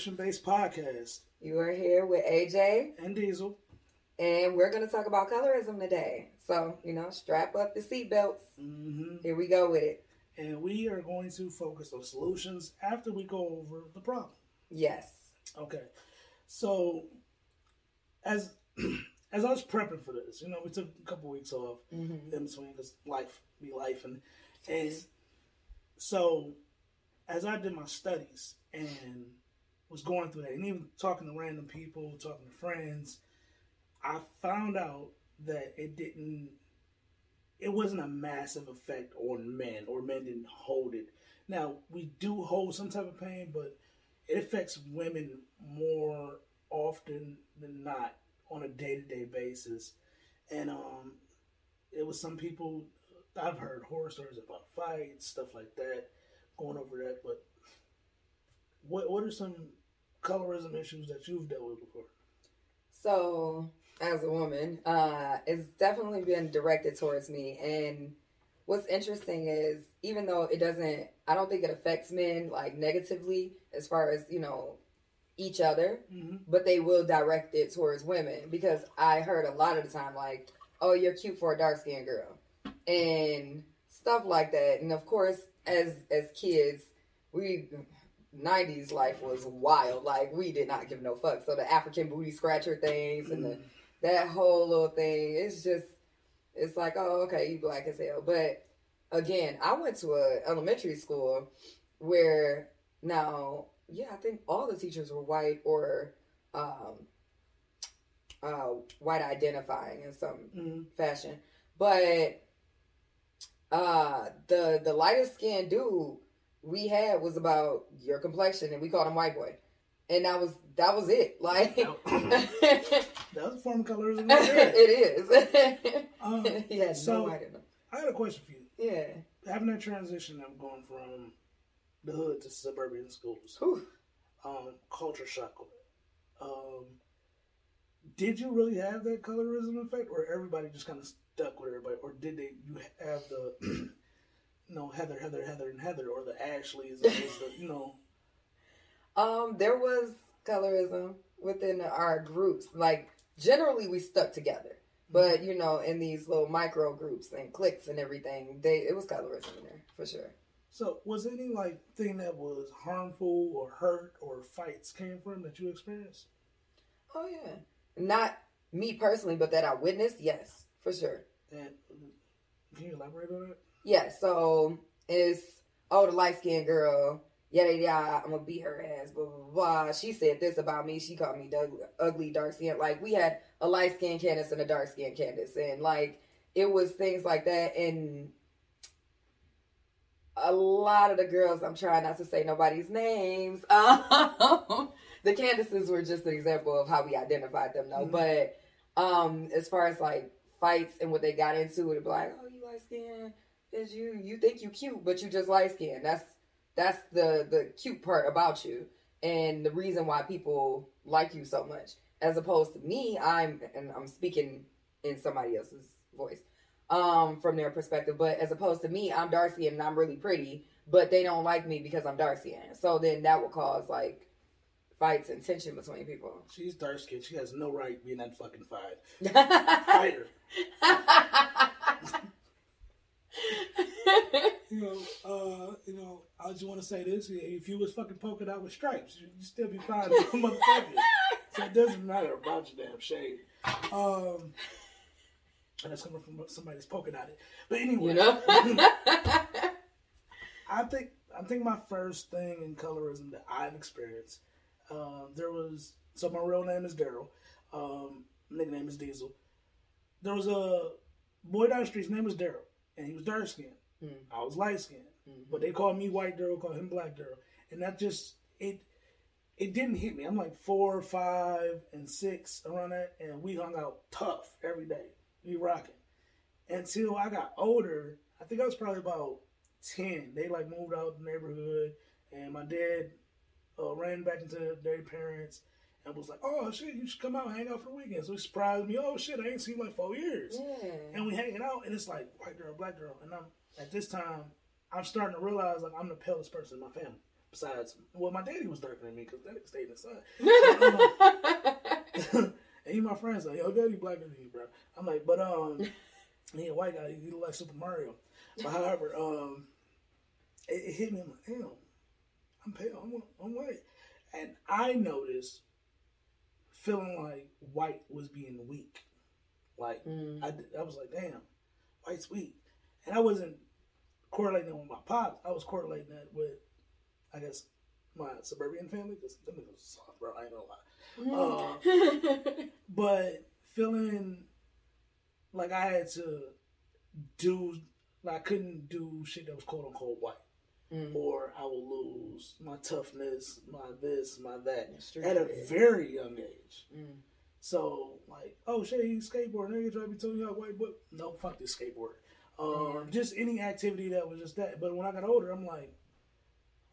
Solution Based Podcast. You are here with AJ and Diesel, and we're going to talk about colorism today. So, you know, strap up the seatbelts. Mm-hmm. Here we go with it. And we are going to focus on solutions after we go over the problem. Yes. Okay. So, as as I was prepping for this, you know, we took a couple weeks off mm-hmm. in between because life be life, and and so as I did my studies and was going through that, and even talking to random people, talking to friends, I found out that it didn't, it wasn't a massive effect on men, or men didn't hold it. Now, we do hold some type of pain, but it affects women more often than not on a day to day basis. And um, it was some people, I've heard horror stories about fights, stuff like that, going over that, but what what are some colorism issues that you've dealt with before? So, as a woman, uh, it's definitely been directed towards me. And what's interesting is, even though it doesn't, I don't think it affects men like negatively as far as, you know, each other, mm-hmm. but they will direct it towards women because I heard a lot of the time, like, oh, you're cute for a dark skinned girl. And stuff like that. And of course, as as kids, we 90s life was wild. Like we did not give no fuck. So the African booty scratcher things and the, that whole little thing, it's just it's like, oh, okay, you black as hell. But again, I went to a elementary school where now, yeah, I think all the teachers were white or um, uh, white identifying in some mm-hmm. fashion. But uh, the the lightest skinned dude we had was about your complexion, and we called him white boy, and that was that was it. Like that was a form of colorism. it is. um, yeah, so no I had a question for you. Yeah, having that transition of going from the hood to suburban schools, um, culture shock. Um, did you really have that colorism effect, or everybody just kind of stuck with everybody, or did they you have the you know Heather, Heather, Heather, and Heather, or the Ashleys, or the you know? Um, there was colorism within our groups. Like generally, we stuck together, but you know, in these little micro groups and cliques and everything, they it was colorism in there for sure. So, was any like thing that was harmful or hurt or fights came from that you experienced? Oh yeah, not me personally, but that I witnessed. Yes, for sure. And can you elaborate on that? Yeah. So it's oh the light skinned girl. Yada yada. I'm gonna beat her ass. Blah blah blah. She said this about me. She called me ugly, ugly dark skin. Like we had a light skinned Candace and a dark skinned Candace, and like it was things like that. And a lot of the girls, I'm trying not to say nobody's names. Um, the Candaces were just an example of how we identified them, though. Mm-hmm. But um, as far as like fights and what they got into, it'd be like, oh, you light skin, is you you think you cute, but you just light skin. That's that's the the cute part about you, and the reason why people like you so much. As opposed to me, I'm and I'm speaking in somebody else's voice um, from their perspective. But as opposed to me, I'm Darcy and I'm really pretty, but they don't like me because I'm Darcy. And so then that will cause like fights and tension between people. She's dark skinned. She has no right being that fucking fight. Fighter. you know, uh, you know, I just want to say this: if you was fucking poking out with stripes, you'd still be fine, motherfucker. so it doesn't matter about your damn shade. Um, and that's coming from somebody that's poking at it. But anyway, you know, I think I think my first thing in colorism that I've experienced uh, there was so my real name is Daryl. Um, nickname is Diesel. There was a boy down the street. His name was Daryl, and he was dark skinned. Mm. I was light skinned, mm-hmm. but they called me White Daryl, called him Black Daryl, and that just it it didn't hit me. I'm like four, five, and six around that, and we hung out tough every day. We rocking until I got older. I think I was probably about ten. They like moved out the neighborhood, and my dad uh, ran back into their parents and was like, "Oh shit, you should come out and hang out for the weekend." So he surprised me. Oh shit, I ain't seen like four years. Yeah. And we hanging out, and it's like white girl, black girl, and I'm at this time, I'm starting to realize like I'm the palest person in my family. Besides, well, my daddy was darker than me because daddy stayed in the sun. and he my friend's like, yo, daddy blacker than you, bro. I'm like, but um, he a white guy. He look like Super Mario. But however, um, it, it hit me. I'm like, damn, I'm pale. I'm, I'm white, and I noticed feeling like white was being weak. Like Mm. I, I was like, damn, white's weak, and I wasn't correlating it with my pops. I was correlating that with, I guess, my suburban family because them niggas was soft, bro. I ain't gonna lie. Uh, but feeling like I had to do, like I couldn't do shit that was quote unquote white, Mm. or I will lose my toughness, my this, my that, at a very young age. Mm. So like, oh shit, you skateboard, nigga try to be telling you how white, but no, fuck this skateboard. Yeah. just any activity that was just that. But when I got older, I'm like,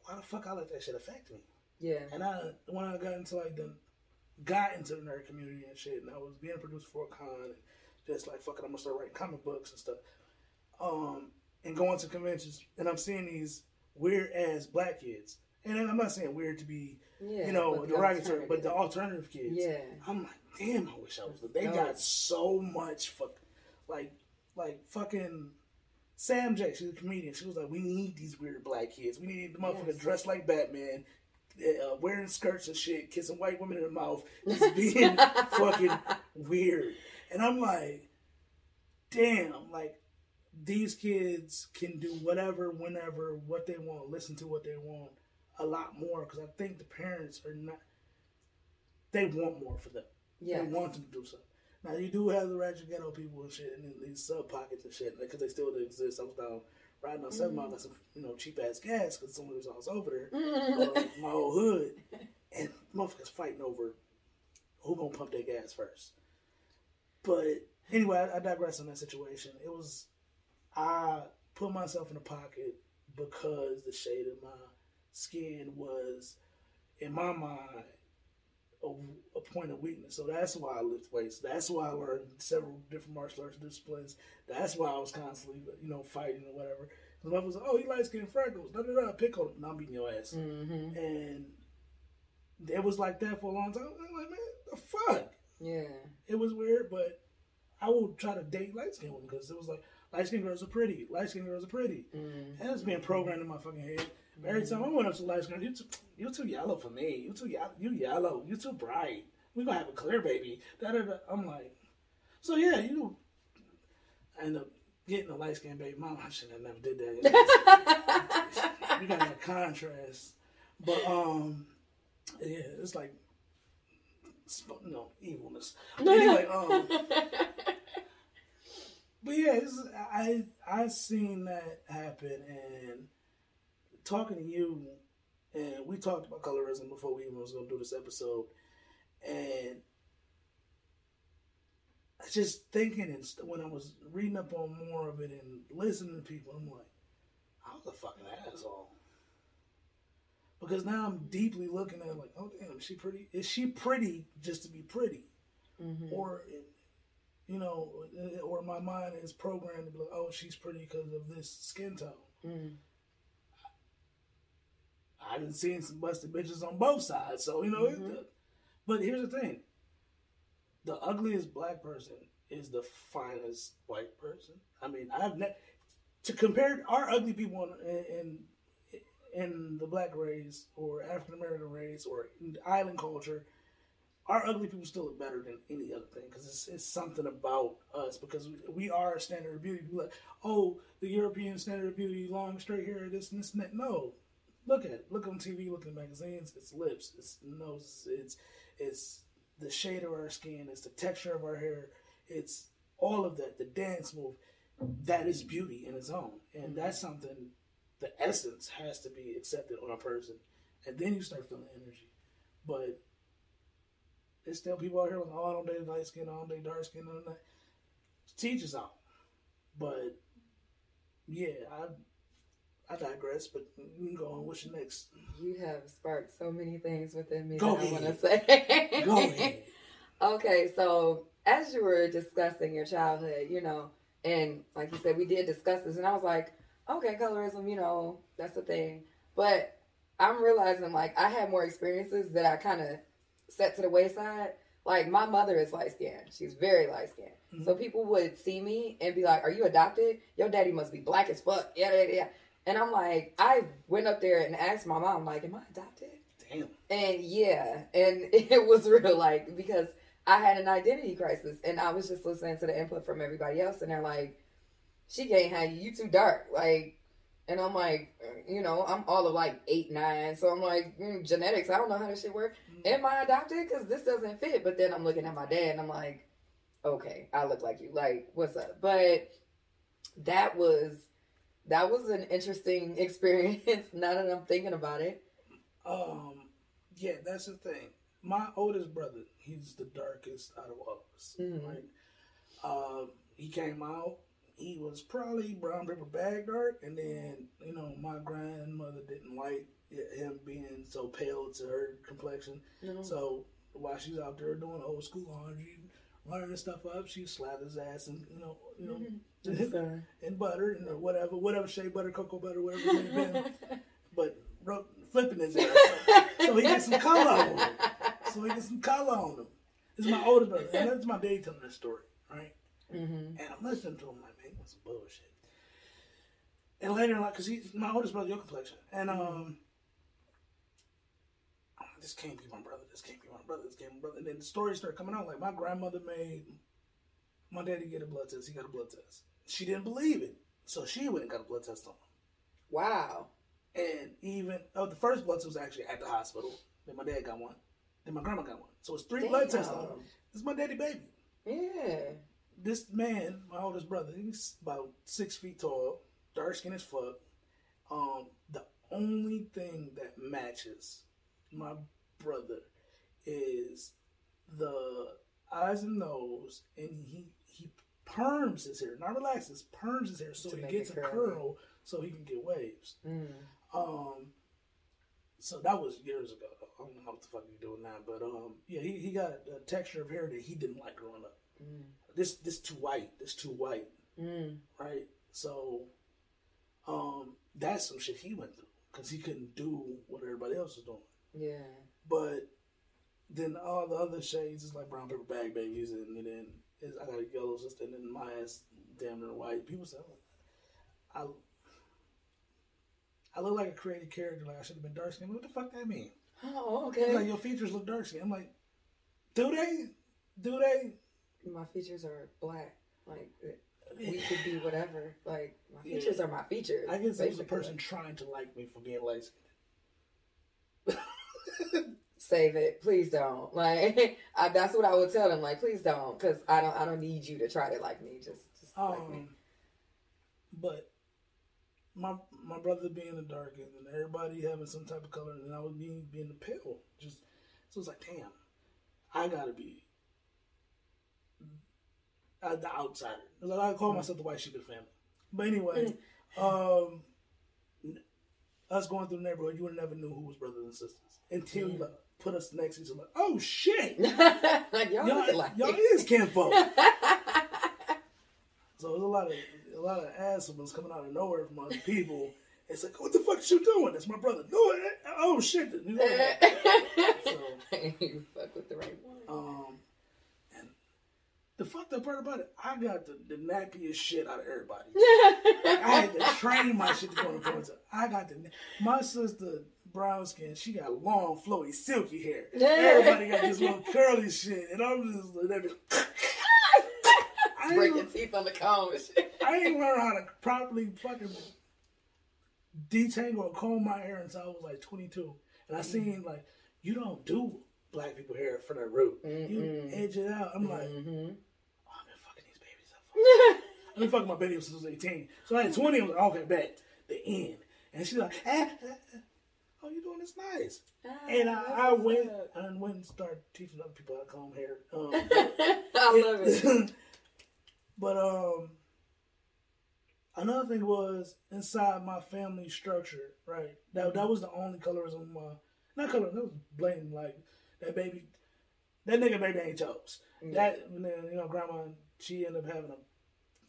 why the fuck I let that shit affect me? Yeah. And I when I got into like the got into the nerd community and shit, and I was being produced for a con and just like fucking, I'm gonna start writing comic books and stuff. Um, and going to conventions, and I'm seeing these weird ass black kids, and I'm not saying weird to be, Yeah. you know, but the derogatory, but the alternative. alternative kids. Yeah. I'm like, damn, I wish I was. They No. got so much fuck, like, like fucking. Sam Jay, she's a comedian. She was like, "We need these weird black kids. We need the motherfucker Yes. dressed like Batman, uh, wearing skirts and shit, kissing white women in the mouth, just being fucking weird." And I'm like, "Damn!" Like these kids can do whatever, whenever, what they want, listen to what they want, a lot more because I think the parents are not. They want more for them. Yeah. They want them to do something. Now you do have the ratchet ghetto people and shit, and these sub pockets and shit, because they still exist. I was down riding on Seven Mile, got some you know cheap ass gas because someone was always over there, uh, my whole hood, and motherfuckers fighting over who gonna pump their gas first. But anyway, I, I digress on that situation. It was I put myself in a pocket because the shade of my skin was, in my mind, a, a point of weakness. So that's why I lift weights. That's why I learned several different martial arts disciplines. That's why I was constantly, you know, fighting or whatever. The mother was like, "Oh, you light skin freckles, da da da, pick on, him and I'm beating your ass." hmm And it was like that for a long time. I'm like, man, the fuck. Yeah. It was weird, but I would try to date light skinned women because it was like light skinned girls are pretty, light skinned girls are pretty, Mm. and it's being programmed in my fucking head. Every time I went up to light skinned, you too, you too yellow for me. You too yellow. You yellow. You too bright. We gonna have a clear baby. Da, da, da. I'm like, so yeah, you. I end up getting a light skinned baby. Mom, I should have never did that. you got that contrast, but um, yeah, it's like, no evilness. But anyway, um. But yeah, I I seen that happen, and talking to you, and we talked about colorism before we even was gonna do this episode, and I just thinking and st- when I was reading up on more of it and listening to people, I'm like, I was a fucking asshole. Because now I'm deeply looking at it like, oh damn, is she pretty? Is she pretty just to be pretty? Mhm. or you know, or my mind is programmed to be like, oh, she's pretty because of this skin tone. Mm. I done seen some busted bitches on both sides, so you know. it- Mhm. but here's the thing: the ugliest black person is the finest white person. I mean, I've ne- to compare our ugly people in, in in the black race or African American race or island culture. Our ugly people still look better than any other thing because it's, it's something about us because we, we are a standard of beauty. People like, oh, the European standard of beauty, long straight hair, this and this and that. No, look at it. Look on TV. Look in magazines. It's lips. It's nose. It's it's the shade of our skin. It's the texture of our hair. It's all of that. The dance move. That is beauty in its own, and mm-hmm. that's something. The essence has to be accepted on a person, and then you start feeling energy. But there's still people out here like, oh, I don't date light skin, I don't date dark skin, and that. Teachers out, but yeah, I I digress. But you can go on. What's next? You have sparked so many things within me Go that I want to say. Go ahead. Okay, so as you were discussing your childhood, you know, and like you said, we did discuss this, and I was like, okay, colorism, you know, that's a thing. But I'm realizing like I had more experiences that I kind of set to the wayside. Like my mother is light skinned. She's very light skinned. Mm-hmm. So people would see me and be like, "Are you adopted? Your daddy must be black as fuck." Yeah, yeah, yeah. And I'm like, I went up there and asked my mom, like, "Am I adopted?" Damn. And yeah, and it was real, like because I had an identity crisis, and I was just listening to the input from everybody else, and they're like, "She can't have you. You too dark." Like, and I'm like, you know, I'm all of like eight, nine. So I'm like, mm, genetics, I don't know how this shit works. Mm-hmm. Am I adopted? Because this doesn't fit. But then I'm looking at my dad and I'm like, okay, I look like you. Like, what's up? But that was that was an interesting experience now that I'm thinking about it. Um, yeah, that's the thing. My oldest brother, he's the darkest out of all of us. Mm-hmm. Right? Um, he came out he was probably brown paper bag dark, and then you know my grandmother didn't like him being so pale to her complexion. No. So while she's out there doing old school laundry, learning stuff up, she slapped his ass and you know you know mm-hmm. and butter and whatever whatever shea butter, cocoa butter, whatever it may been, but flipping his ass so, so he gets some color on him. So he gets some color on him. This is my older brother, and that's my daddy telling this story, right? Mm-hmm. And I'm listening to him like man, that's bullshit. And later in life, because he's my oldest brother, your complexion, and um, this can't be my brother. This can't be my brother. This can't be my brother. And then the stories start coming out. Like my grandmother made my daddy get a blood test. He got a blood test. She didn't believe it, so she went and got a blood test on him. Wow. And even oh, the first blood test was actually at the hospital. Then my dad got one. Then my grandma got one. So it's three Damn. blood tests on him. This is my daddy baby. Yeah this man, my oldest brother, he's about six feet tall, dark skin as fuck. Um, the only thing that matches my brother is the eyes and nose, and he he perms his hair, not relaxes, perms his hair so he gets a curl so he can get waves. Mm. Um, so that was years ago. I don't know what the fuck he's doing now, but um, yeah, he, he got a texture of hair that he didn't like growing up. Mm this this too white, this too white, mm. right? So, um, that's some shit he went through because he couldn't do what everybody else was doing. Yeah. But then all the other shades is like brown paper bag babies, and, then I got a yellow sister, and then my ass damn near white. People say, oh, I. I look like a creative character, like I should have been dark skinned. What the fuck that mean? Oh, okay. Like your features look dark skinned. I'm like, do they? Do they? my features are black. Like eh, we could be whatever. Like my features yeah. are my features. I guess there's a person trying to like me for being light Save it, please don't. Like I, that's what I would tell them. Like please don't, because I don't. I don't need you to try to like me. Just, just um, like me. But my my brother being the darkest and everybody having some type of color, and I was being being the pale. Just so it's like, damn, I gotta be the outsider. Like I call myself the white sheep of the family. But anyway, um, us going through the neighborhood, you would never knew who was brothers and sisters until you like, put us next to each other. Like, oh shit, y'all, y'all, like y'all is kinfolk. so there's a lot of a lot of assholes coming out of nowhere from other people. It's like, what the fuck is you doing? That's my brother. No, oh shit. You know, so, you fuck with the right one. Um, the fucked up part about it, I got the, the nappiest shit out of everybody. I had to train my shit to go to porn. I got the my sister brown skin. She got long, flowy, silky hair. Everybody got this little curly shit, and I'm just like, breaking teeth on the comb. I ain't learned how to properly fucking detangle or comb my hair until I was like 22, and I seen mm-hmm. like you don't do black people hair for that root. Mm-mm. You edge it out. I'm like. Mm-hmm. Mm-hmm I've been fucking my baby since I was 18. So I had 20, I was like, okay, back. The end. And she's like, ah, ah, ah. oh, you doing this nice. Ah, and I, I went and went and started teaching other people how to comb hair. Um, I love it. but um, another thing was inside my family structure, right? That that was the only colorism. Uh, not color. That was blatant. Like that baby, that nigga baby ain't chose. Yeah. That you know, grandma she ended up having a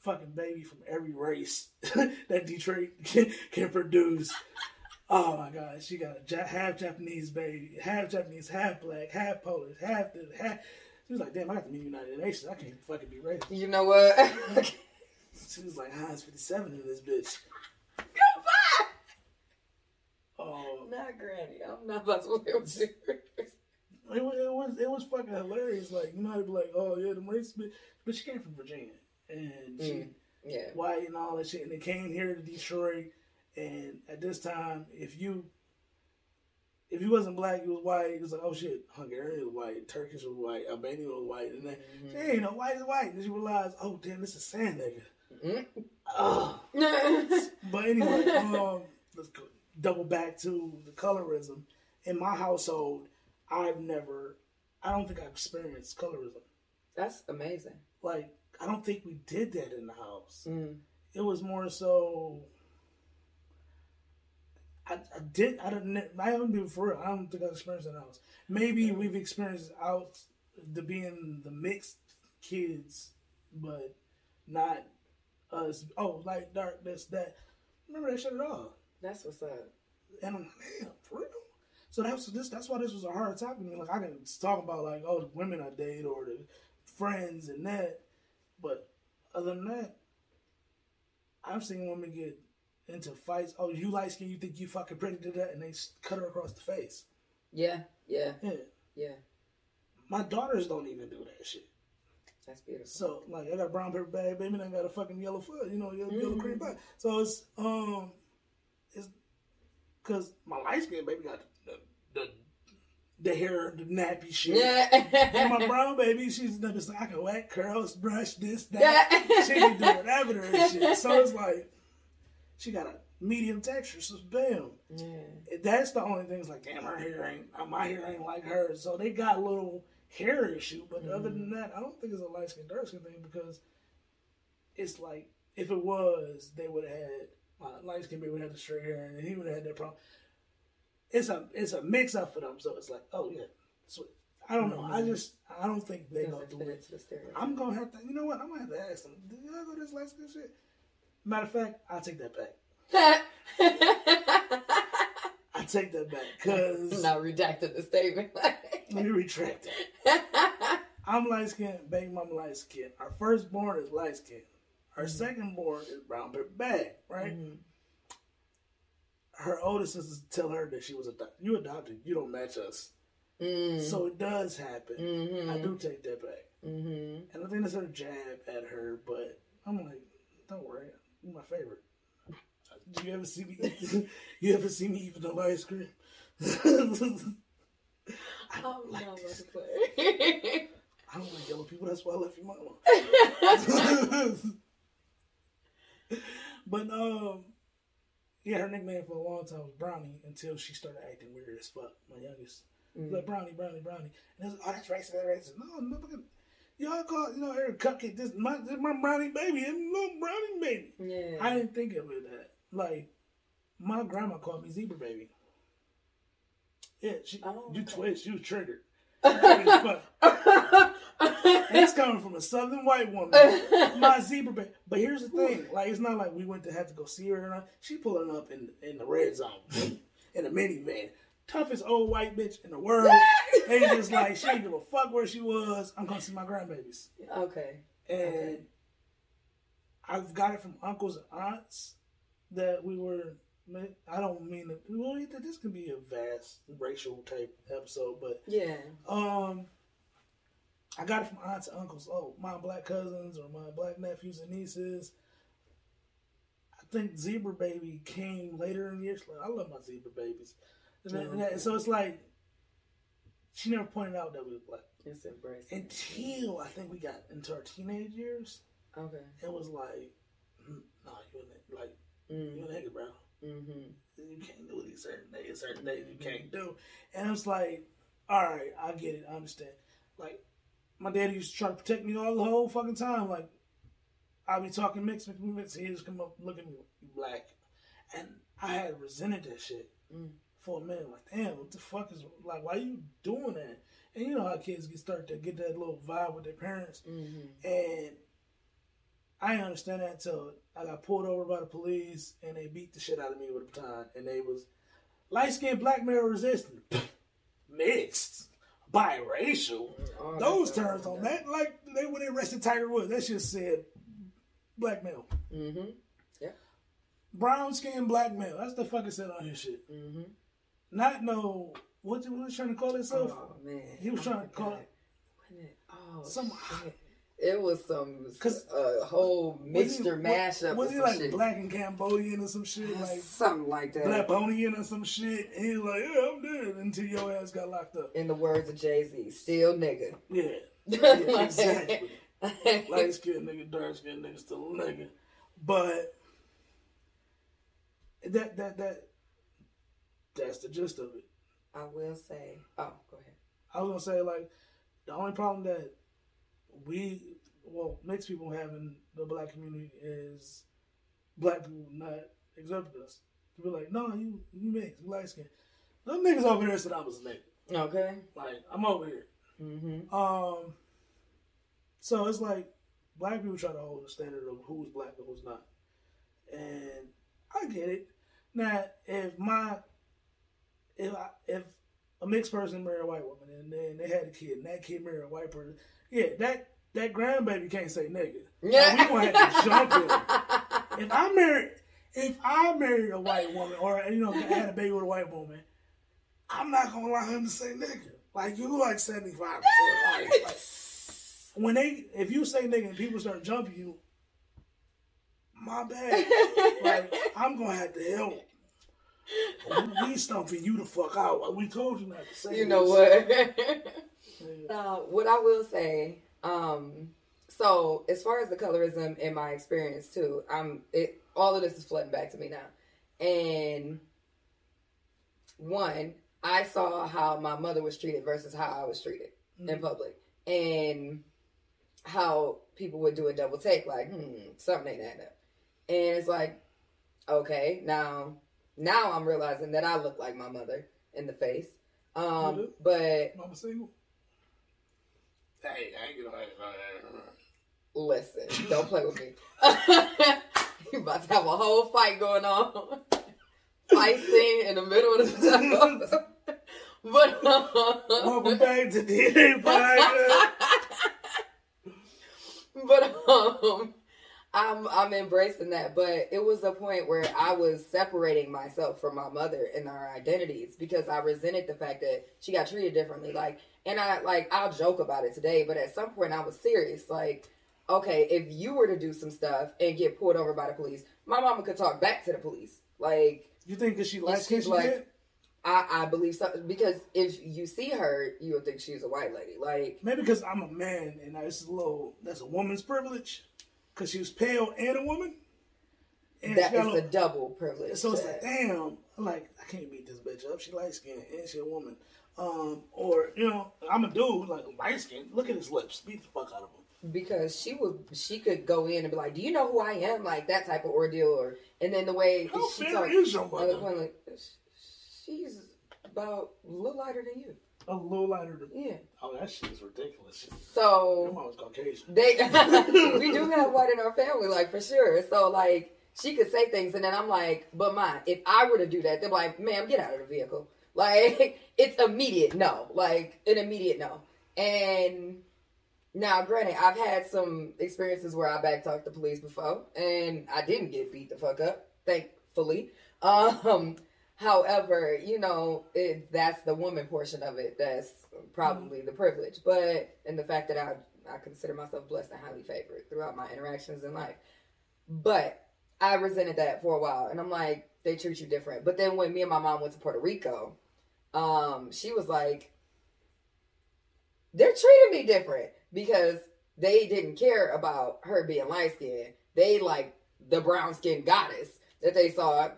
fucking baby from every race that Detroit can, can produce. Oh my god, she got a ja- half Japanese baby, half Japanese, half black, half Polish, half this, half. She was like, damn, I got to meet United Nations. I can't fucking be racist. You know what? She was like, ah, Heinz 57 in this bitch. Goodbye. Oh, Not Granny. I'm not about to play with you. it, wa- it was it was fucking hilarious. Like you know, they'd be like, oh yeah, the race," bitch, but she came from Virginia and she Mm. Yeah. white and all that shit, and they came here to Detroit. And at this time, if you if you wasn't black, you was white. It was like, oh shit, Hungarian was white, Turkish was white, Albanian was white, and then Mm-hmm. hey, you know, white is white. And then you realize, oh damn, this is sand nigga. Mm. Oh. But anyway, um, let's go, double back to the colorism. In my household, I've never, I don't think I've experienced colorism. That's amazing. Like, I don't think we did that in the house. Mm. It was more so. I, I did. I didn't. I haven't been for real. I don't think I've experienced it in the house. Maybe we've experienced out the being the mixed kids, but not us. Oh, like dark this that. Remember that shit at all? That's what's up. And I'm like, damn, for real. So that's this. That's why this was a hard topic to me. Like I can talk about like oh the women I date or the friends and that, but other than that, I've seen women get into fights. Oh, you light skin, you think you fucking pretty to that, and they cut her across the face. Yeah. Yeah. Yeah, Yeah. my daughters don't even do that shit. That's beautiful. So like I got a brown paper bag, baby, and I got a fucking yellow foot, you know, yellow, yellow Mhm. cream bag. So it's um, it's because my light skin baby got the the, the hair, the nappy shit. Yeah. And my brown baby, she's just like I can whack curls, brush this, that. Yeah. She can do whatever her shit. So it's like she got a medium texture. So bam, Yeah. that's the only thing. It's like damn, her hair ain't uh, my hair ain't like hers. So they got a little hair issue. But other than that, I don't think it's a light skin dark skin thing because it's like if it was, they would have had my light skin baby would have the straight hair, and he would have had that problem. It's a it's a mix up for them. So it's like oh yeah, so I don't know. I just I don't think they're gonna do it. into the stereotype. I'm gonna have to. You know what? I'm gonna have to ask them. Do y'all go this light skin shit? Matter of fact, I'll take that back. I take that back because now redacted the statement. let me retract that. I'm light skinned, baby mama light skinned. Our firstborn is light skinned. Our second born is brown but bag, right? Mhm. Her oldest sisters tell her that she was adopted. You adopted. You don't match us. Mm. So it does happen. Mhm. I do take that back. Mhm. And I think that's her jab at her, but I'm like, don't worry, you're my favorite. Do you ever see me? You ever see me eat vanilla ice cream? I Oh, don't like no, this. I don't like yellow people. That's why I left your mama. but um, yeah, her nickname for a long time was Brownie until she started acting weird as fuck. My youngest, Mm. like Brownie, Brownie, Brownie, and it was, oh, that's racist, that's racist. No, motherfucker, y'all call you know her cupcake. This my this my Brownie baby, this little Brownie baby. yeah. I didn't think of it that like my grandma called me zebra baby. Yeah, she Oh, you okay. twitched, you was triggered. It's coming from a southern white woman. My zebra baby. But here's the thing: like, it's not like we went to have to go see her or not. She pulling up in in the red zone in a minivan, toughest old white bitch in the world. and just like she didn't give a fuck where she was. I'm gonna see my grandbabies, okay. and I've got it from uncles and aunts that we were. I don't mean that. Well, this could be a vast racial type episode, but Yeah. um, I got it from aunts and uncles. Oh, my black cousins or my black nephews and nieces. I think Zebra Baby came later in the years. Like, I love my Zebra babies. And then- and that- so it's like she never pointed out that we were black It's embracing. until I think we got into our teenage years. Okay. It was like, mm, nah, you a nigga, like you Mm. a nigga, bro. Mm-hmm. you can't do these certain days, certain days you can't do. And it's like, all right, I get it, I understand. Like, my daddy used to try to protect me all the whole fucking time. Like, I'll be talking mixed, mixed, mixed. He just come up, look at me, you black. And I had resented that shit Mm. for a minute. Like, damn, what the fuck is, like, why you doing that? And you know how kids get start to get that little vibe with their parents. Mm-hmm. And I didn't understand that until I got pulled over by the police and they beat the shit out of me with a baton. And they was light skinned black male resistant, mixed, biracial. Oh, Those terms on that, like they when they arrested Tiger Woods, that just said black male, Mm-hmm. Yeah. brown skinned black male. That's the fucking said on his shit. Mm-hmm. Not no. What he was trying to call himself? Oh man, He was trying to call it- it? Oh, Some- shit. It was some Cause a whole Was he- mixture mashup. Was he like shit. black and Cambodian or some shit? Like something like that? Blackonian or some shit? And he was like, yeah, I'm dead until your ass got locked up. In the words of Jay Z, still nigga. Yeah, yeah exactly. Light skinned nigga, dark skinned nigga, still a nigga. But that that that that's the gist of it. I will say. Oh, go ahead. I was gonna say like the only problem that we well mixed people having the black community is black people not accepting us. To be like, no, you you mixed, you light skin. Them niggas over there said I was a nigga. Okay. Like I'm over here. Mm-hmm. Um, so it's like black people try to hold the standard of who's black and who's not, and I get it. Now, if my if I, if a mixed person married a white woman and then they had a kid and that kid married a white person, yeah, that that grandbaby can't say nigga. Yeah. we gonna have to jump it. If I married if I married a white woman or you know had a baby with a white woman, I'm not gonna allow him to say nigga. Like you like seventy five percent white. Like, when they if you say nigga and people start jumping you, my bad. Like I'm gonna have to help. We stumping you the fuck out. We told you not to say. you know this. what? Uh, what I will say, um, so as far as the colorism in my experience too, I'm it. All of this is flooding back to me now, and one, I saw how my mother was treated versus how I was treated in Mhm. public, and how people would do a double take, like, hmm, something ain't adding up, and it's like, okay, now, now I'm realizing that I look like my mother in the face, um, but Mama single. Hey, I ain't gonna. Listen, don't play with me. you about to have a whole fight going on. Fight scene in the middle of the show. but Welcome back to DNA but um I'm I'm embracing that. But it was a point where I was separating myself from my mother and our identities because I resented the fact that she got treated differently. Like and I like I'll joke about it today, but at some point I was serious. Like, okay, if you were to do some stuff and get pulled over by the police, my mama could talk back to the police. Like You think that she likes she's like- did? I, I believe so because if you see her, you would think she's a white lady. Like Maybe because I'm a man and that's a little that's a woman's privilege. Because she was pale and a woman. And that is a a double privilege. So it's like, damn, I'm like, I can't beat this bitch up. She light skinned and she a woman. Um, or, you know, I'm a dude, like light skin. Look at his lips. Beat the fuck out of him. because she would she could go in and be like, "Do you know who I am?" Like that type of ordeal, or and then the way How she talks, is your mother? eloquently, she's about a little lighter than you. A little lighter than Yeah. Oh, that shit is ridiculous. Your So mom was Caucasian. they we do have white in our family, like for sure. So like she could say things, and then I'm like, "But my, if I were to do that, they're like, ma'am, get out of the vehicle." Like it's immediate no, like an immediate no. And now, granted, I've had some experiences where I backtalked the police before, and I didn't get beat the fuck up, thankfully. Um, however, you know, it, that's the woman portion of it. That's probably the privilege, but and the fact that I I consider myself blessed and highly favored throughout my interactions in life. But I resented that for a while, and I'm like, they treat you different. But then when me and my mom went to Puerto Rico, um, she was like, they're treating me different because they didn't care about her being light skinned. They like the brown skinned goddess that they saw,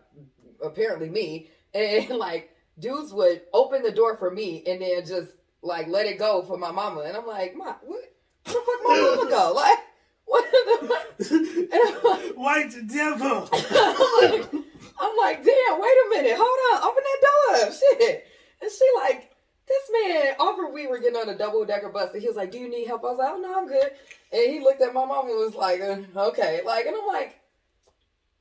apparently me, and like dudes would open the door for me and then just like let it go for my mama, and I'm like, ma, what? The fuck my mama go? Like, what? The, like, White devil. I'm like, I'm like, damn, wait a minute, hold on, open that door up, shit. And she like, this man offered we were getting on a double decker bus, and he was like, do you need help? I was like, oh no, I'm good. And he looked at my mom and was like, uh, okay, like, and I'm like,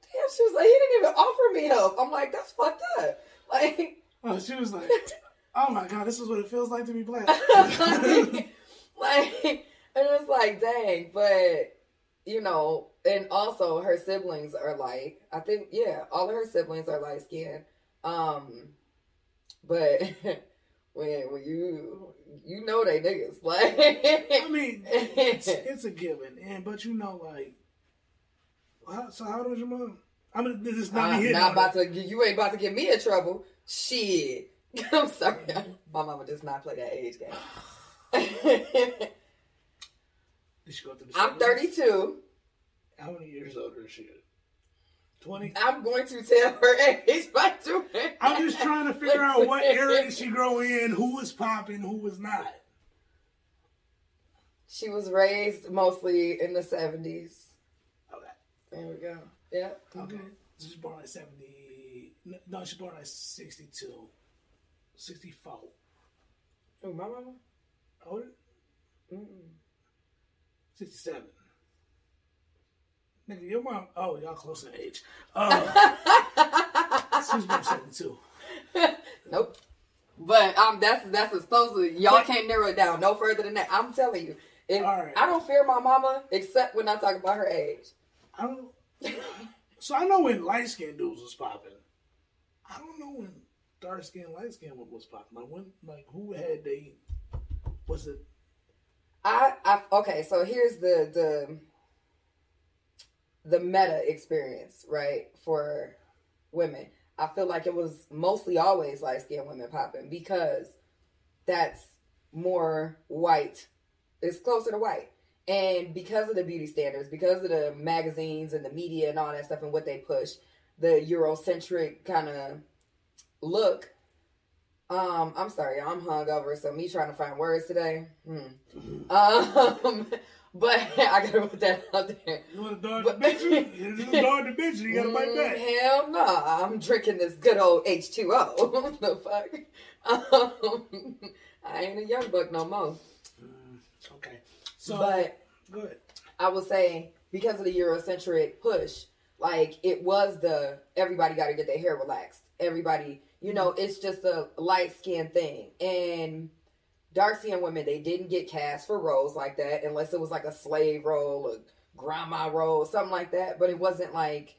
damn, she was like, he didn't even offer me help. I'm like, that's fucked up. Like, oh, she was like, oh my god, this is what it feels like to be black. like, and it's like, dang, but you know, and also her siblings are like, I think, yeah, all of her siblings are light skinned. Um, but when when you you know they niggas like, I mean, it's, it's a given, and but you know, like, how, so how old was your mom? I mean, this is not I'm me not about her. to. You ain't about to get me in trouble. Shit. I'm sorry. My mama does not play that age game. Did she go through the I'm 32. How many years older is she? Twenty. I'm going to tell her age by doing. I'm just trying to figure out what era did she grow in, who was popping, who was not. She was raised mostly in the 70s. Okay. There we go. Yeah. Okay. Mm-hmm. So she's born in 70. No, she's born in 62. 64. Oh, my mama? Older? Mm-mm. 67. Nigga, your mom. Oh, y'all close in age. Um, she's 72. nope. But um, that's that's as close as y'all can't narrow it down no further than that. I'm telling you, right. I don't fear my mama except when I talk about her age. I don't. So I know when light skinned dudes was popping. I don't know when dark skinned, light skinned was popping. Like when, like who had they? Was it? I, I okay, so here's the the the meta experience, right, for women. I feel like it was mostly always light skinned women popping because that's more white. It's closer to white. And because of the beauty standards, because of the magazines and the media and all that stuff and what they push, the Eurocentric kind of look. Um, I'm sorry, I'm hungover, so me trying to find words today. Hmm. Um, but I gotta put that out there. You want to dog But- the bitch? You dog the bitch. You gotta bite back. Hell no, I'm drinking this good old H2O. the fuck? Um, I ain't a young buck no more. Mm, okay. So, but go ahead. I will say because of the Eurocentric push, like it was the everybody got to get their hair relaxed. Everybody, you know, it's just a light skin thing. And dark skinned women, they didn't get cast for roles like that unless it was like a slave role, a grandma role, something like that. But it wasn't like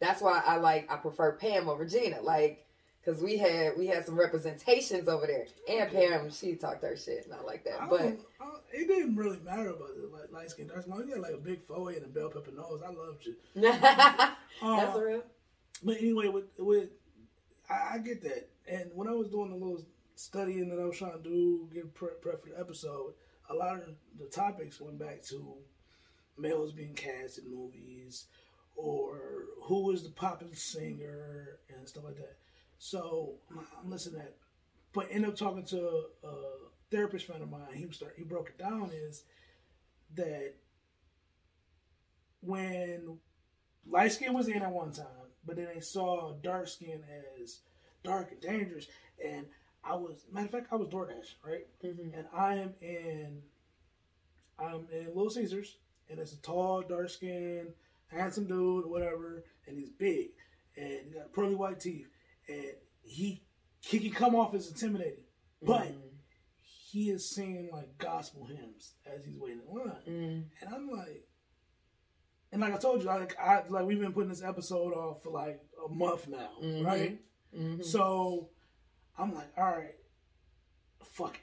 that's why I like I prefer Pam over Gina, like because we had we had some representations over there. And Pam, she talked her shit, not like that, don't- but. I it didn't really matter about the like, light skin, dark skin. You got like a big forehead and a bell pepper nose. I loved you. That's Uh, real. But anyway, with with I, I get that. And when I was doing the little studying that I was trying to do, get prep, prep for the episode, a lot of the topics went back to males being cast in movies or who is the popping singer and stuff like that. So I'm listening to that. But end up talking to a therapist friend of mine. He start, he broke it down is that when light skin was in at one time, but then they saw dark skin as dark and dangerous. And I was, matter of fact, I was DoorDash, right? Mhm. And I am in, I'm in Little Caesars, and it's a tall, dark skinned, handsome dude, whatever, and he's big, and he got pearly white teeth, and he he can come off as intimidating, but Mm. he is singing like gospel hymns as he's waiting in line. Mm. And I'm like, and like I told you, like I like we've been putting this episode off for like a month now, Mhm. right? Mhm. So I'm like, all right, fuck it.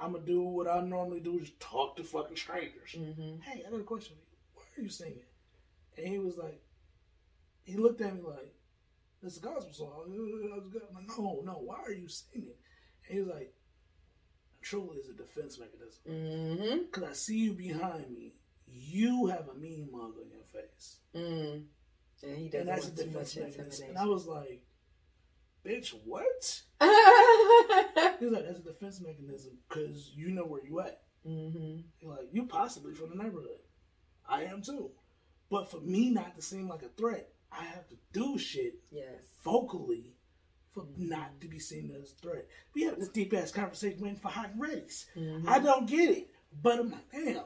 I'm gonna do what I normally do, just talk to fucking strangers. Mhm. Hey, I got a question. for you. Why are you singing? And he was like, he looked at me like, "It's a gospel song." I'm like, no, no. Why are you singing? And he was like, "Truly, is a defense mechanism." Because I see you behind me. You have a mean mug on your face. Mm. And he doesn't and that's a defense mechanism. And. I was like, bitch, what? He's like, that's a defense mechanism because you know where you at. mhm. You're like, you possibly from the neighborhood. I am too. But for me not to seem like a threat, I have to do shit Yes. vocally for not to be seen as a threat. We have this deep ass conversation waiting for hot race. Mhm. I don't get it. But I'm like, damn.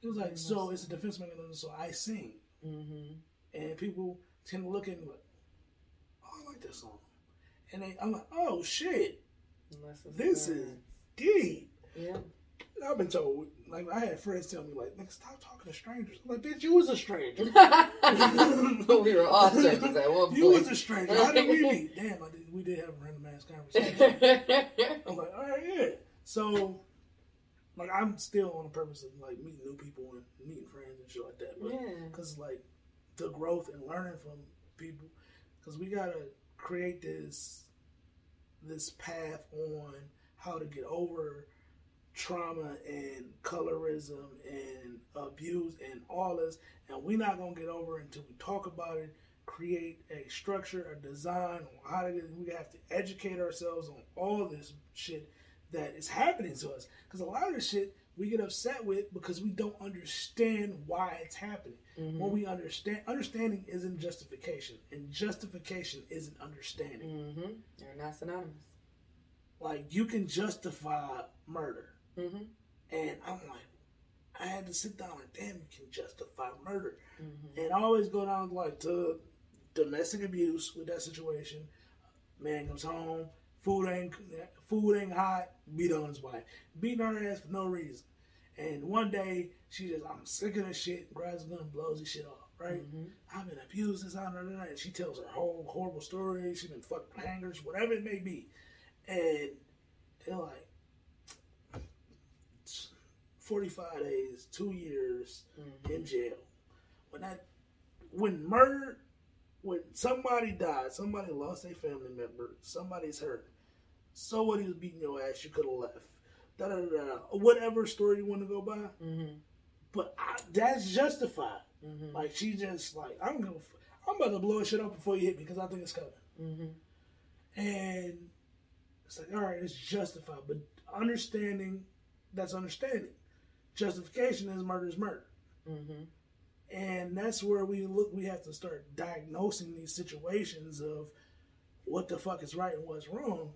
He was like, so it's a defense mechanism, so I sing. Mhm. And people tend to look at me like, oh, I like that song. And they, I'm like, oh shit, this bad. is deep. yeah. I've been told, like, I had friends tell me, like, nigga, stop talking to strangers. I'm like, bitch, you was a stranger. we were all strangers at one point. You was a stranger. How did we meet? Damn, I did, we did have a random ass conversation. I'm like, all right, yeah. So, like, I'm still on the purpose of like meeting new people and meeting friends and shit like that. But yeah. because like the growth and learning from people, because we gotta create this this path on how to get over trauma and colorism and abuse and all this, and we're not gonna get over until we talk about it. Create a structure, a design on how to get. We have to educate ourselves on all this shit that is happening to us. Because a lot of the shit we get upset with because we don't understand why it's happening. Mm-hmm. When we understand, understanding isn't justification, and justification isn't understanding. Mm-hmm. They're not synonymous. Like you can justify murder, Mm-hmm. and I'm like, I had to sit down and damn, you can justify murder, Mm-hmm. and I always go down like to domestic abuse with that situation. Man comes home, food ain't food ain't hot, beat on his wife, beating her ass for no reason. And one day she just, I'm sick of this shit, grabs a gun, and blows his shit off. Right? Mm-hmm. I've been abused this out and that. She tells her whole horrible story. She's been fucked with hangers, whatever it may be. And they're like, 45 days, two years Mm-hmm. in jail. When that, when murder, when somebody died, somebody lost a family member, somebody's hurt. So what? He was beating your ass. You could have left. Da da da da. Whatever story you want to go by, Mm-hmm. But I, that's justified. Mm-hmm. Like she just like I'm gonna, I'm about to blow shit up before you hit me because I think it's coming. Mm-hmm. And it's like, all right, it's justified, but understanding that's understanding. Justification is murder is murder. Mm-hmm. And that's where we look. We have to start diagnosing these situations of what the fuck is right and what's wrong.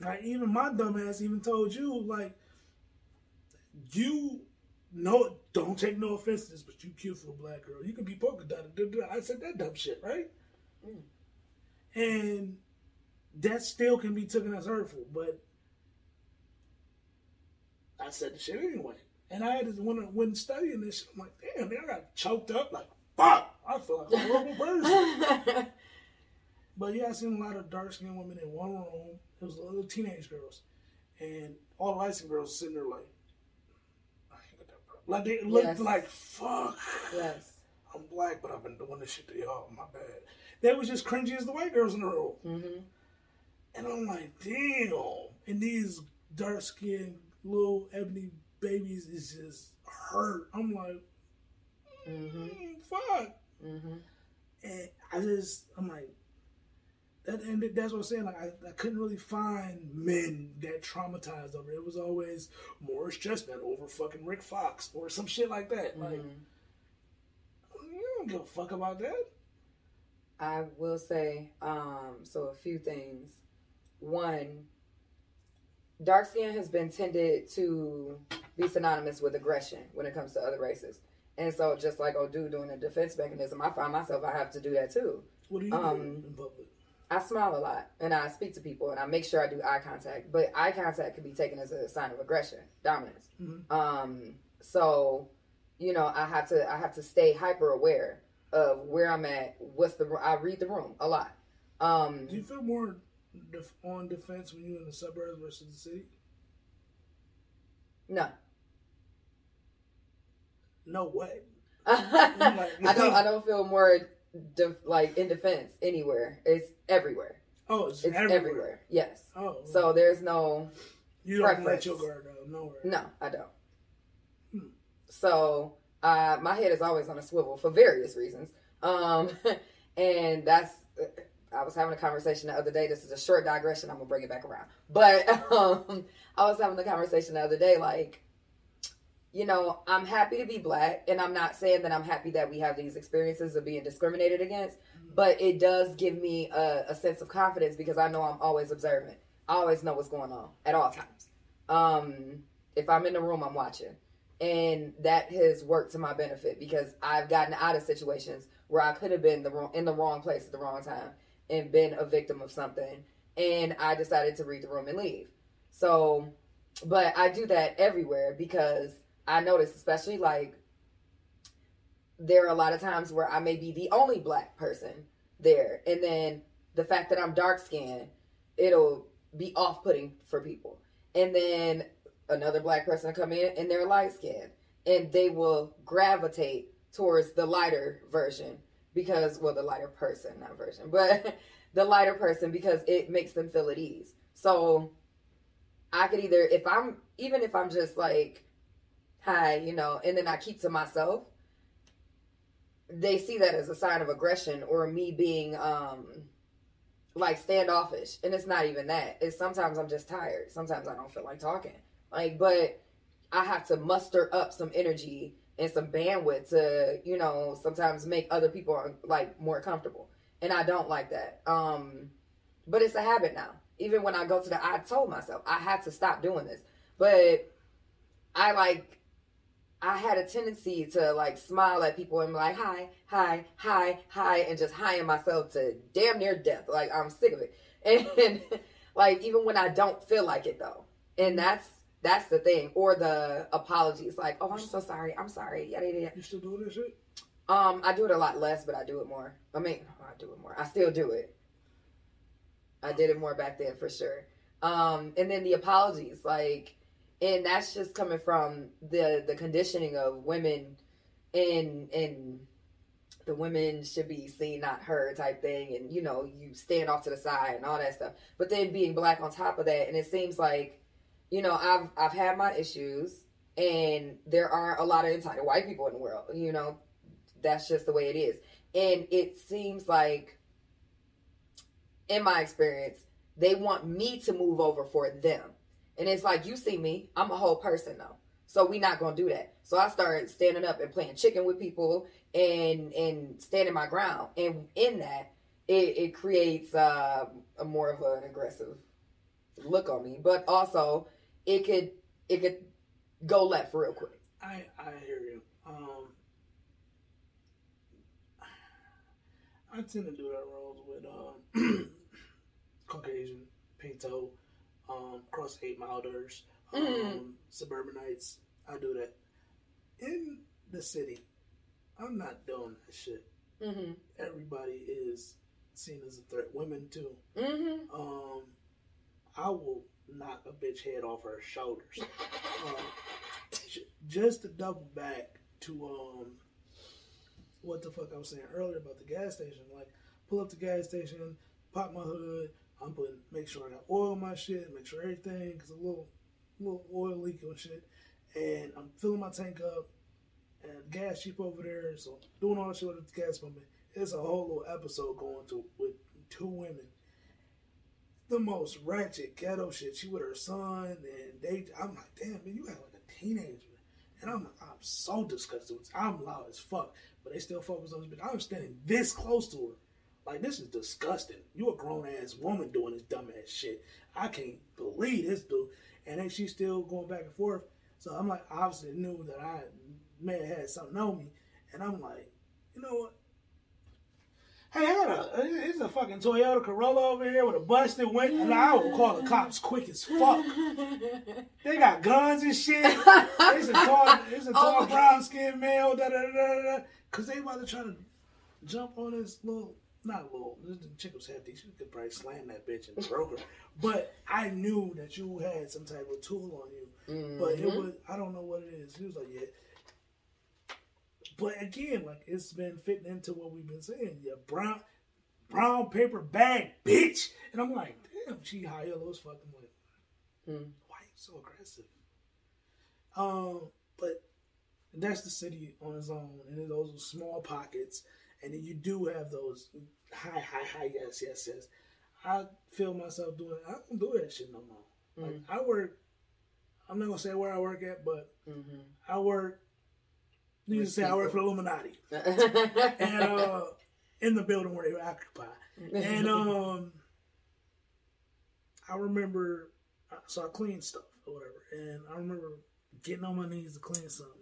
Like even my dumbass even told you like you know don't take no offense to this, but you cute for a black girl. You can be polka dotted. I said that dumb shit, right? Mm. And that still can be taken as hurtful, but I said the shit anyway. And I had to when I when studying this, shit, I'm like, damn, man, I got choked up. Like, fuck, I feel like a horrible person. But yeah, I seen a lot of dark skinned women in one room. It was little teenage girls, and all the light skinned girls sitting there like, I ain't got that problem. Like they looked Yes. like fuck. yes. I'm black, but I've been doing this shit to y'all. My bad. They was just cringy as the white girls in the room, Mm-hmm. and I'm like, damn. And these dark skinned little ebony babies is just hurt. I'm like, Mm-hmm. mm, fuck. Mm-hmm. And I just, I'm like, that, and that's what I'm saying. Like, I, I couldn't really find men that traumatized over it. It was always Morris Chestnut over fucking Rick Fox or some shit like that. Like, Mm-hmm. you don't give a fuck about that. I will say, um, so a few things. One, dark skin has been tended to be synonymous with aggression when it comes to other races. And so just like Odu doing a defense mechanism, I find myself I have to do that too. What do you Um, do in public? I smile a lot and I speak to people and I make sure I do eye contact. But eye contact can be taken as a sign of aggression, dominance. Mhm. Um, so, you know, I have to I have to stay hyper aware of where I'm at. What's the I read the room a lot. Um, Do you feel more def- on defense when you're in the suburbs versus the city? no, No way. I don't I don't feel more de- like in defense anywhere. It's everywhere. Oh, it's, It's everywhere. everywhere. Yes. Oh, So there's no you don't let preference. your guard down nowhere. No, I don't. Hmm. So uh, my head is always on a swivel for various reasons. Um, and that's I was having a conversation the other day. This is a short digression. I'm gonna bring it back around. But um, I was having a conversation the other day, like. You know, I'm happy to be black, and I'm not saying that I'm happy that we have these experiences of being discriminated against, but it does give me a, a sense of confidence because I know I'm always observant. I always know what's going on at all times. Um, if I'm in the room, I'm watching. And that has worked to my benefit because I've gotten out of situations where I could have been the wrong, in the wrong place at the wrong time and been a victim of something. and I decided to read the room and leave. So, but I do that everywhere because I notice, especially like there are a lot of times where I may be the only black person there, and then the fact that I'm dark skinned, it'll be off putting for people. And then another black person come in and they're light skinned, and they will gravitate towards the lighter version because, well, the lighter person, not version, but the lighter person because it makes them feel at ease. So I could either, if I'm, even if I'm just like, hi, you know, and then I keep to myself, they see that as a sign of aggression or me being um like standoffish. And it's not even that. It's sometimes i'm just tired. Sometimes i don't feel like talking. Like but i have to muster up some energy and some bandwidth to you know sometimes make other people like more comfortable. And i don't like that. Um but it's a habit now. Even when i go to the i told myself i had to stop doing this. But i like I had a tendency to like smile at people and be like, hi, hi, hi, hi, and just high myself to damn near death. Like, I'm sick of it. And like, even when I don't feel like it though. And that's, that's the thing. Or the apologies, like, oh, I'm so sorry. I'm sorry. Yada, yada, You still doing this shit? Um, I do it a lot less, but I do it more. I mean, I do it more. I still do it. I did it more back then for sure. Um, and then the apologies, like, and that's just coming from the the conditioning of women and and the women should be seen not heard type thing. And you know you stand off to the side and all that stuff. But then being black on top of that and it seems like you know i've i've had my issues and there are a lot of entitled white people in the world you know. That's just the way it is. And it seems like in my experience they want me to move over for them and it's like, you see me, I'm a whole person though. So we not gonna do that. So I started standing up and playing chicken with people and and standing my ground. And in that, it, it creates uh, a more of an aggressive look on me. But also, it could it could go left real quick. I I hear you. Um, I tend to do that roles with um, Caucasian, Pinto, um, cross eight milders, um, mm. suburbanites. I do that in the city. I'm not doing that shit. Mm-hmm. Everybody is seen as a threat. Women too. Mm-hmm. Um, I will knock a bitch head off her shoulders. um, just to double back to um, what the fuck I was saying earlier about the gas station. Like, pull up the gas station, pop my hood, I'm putting make sure I got oil my shit, make sure everything because a little little oil leak and shit, and I'm filling my tank up and gas cheap over there, so doing all the shit with the gas pumping. It's a whole little episode going to with two women. The most ratchet ghetto shit. She with her son, and they. I'm like, damn man, you have like a teenager, and I'm like, I'm so disgusted. I'm loud as fuck, but they still focus on this bitch. I'm standing this close to her like this is disgusting. You a grown ass woman doing this dumb ass shit. I can't believe this dude. And then she's still going back and forth. So I'm like, obviously knew that I may have had something on me. And I'm like, you know what? Hey, I got a uh, it's a fucking Toyota Corolla over here with a busted window, and I will call the cops quick as fuck. They got guns and shit. It's a tall, it's a oh tall oh brown skinned male, da da da da. Cause they about to try to jump on this little not little. The chick was hefty. She could probably slam that bitch and broke her. But I knew that you had some type of tool on you. Mm-hmm. But it was I don't know what it is. He was like, yeah. But again, like it's been fitting into what we've been saying. Yeah, brown brown paper bag, bitch. And I'm like, damn, she high yellow as fucking like, mm. why you so aggressive? Um, but that's the city on its own, and those small pockets and then you do have those high, high, high, yes, yes, yes. I feel myself doing. I don't do that shit no more. Mm-hmm. I work. I'm not gonna say where I work at, but mm-hmm. I work. You can say I work for Illuminati, and uh, in the building where they occupy. And um, I remember, so I clean stuff or whatever, and I remember getting on my knees to clean something,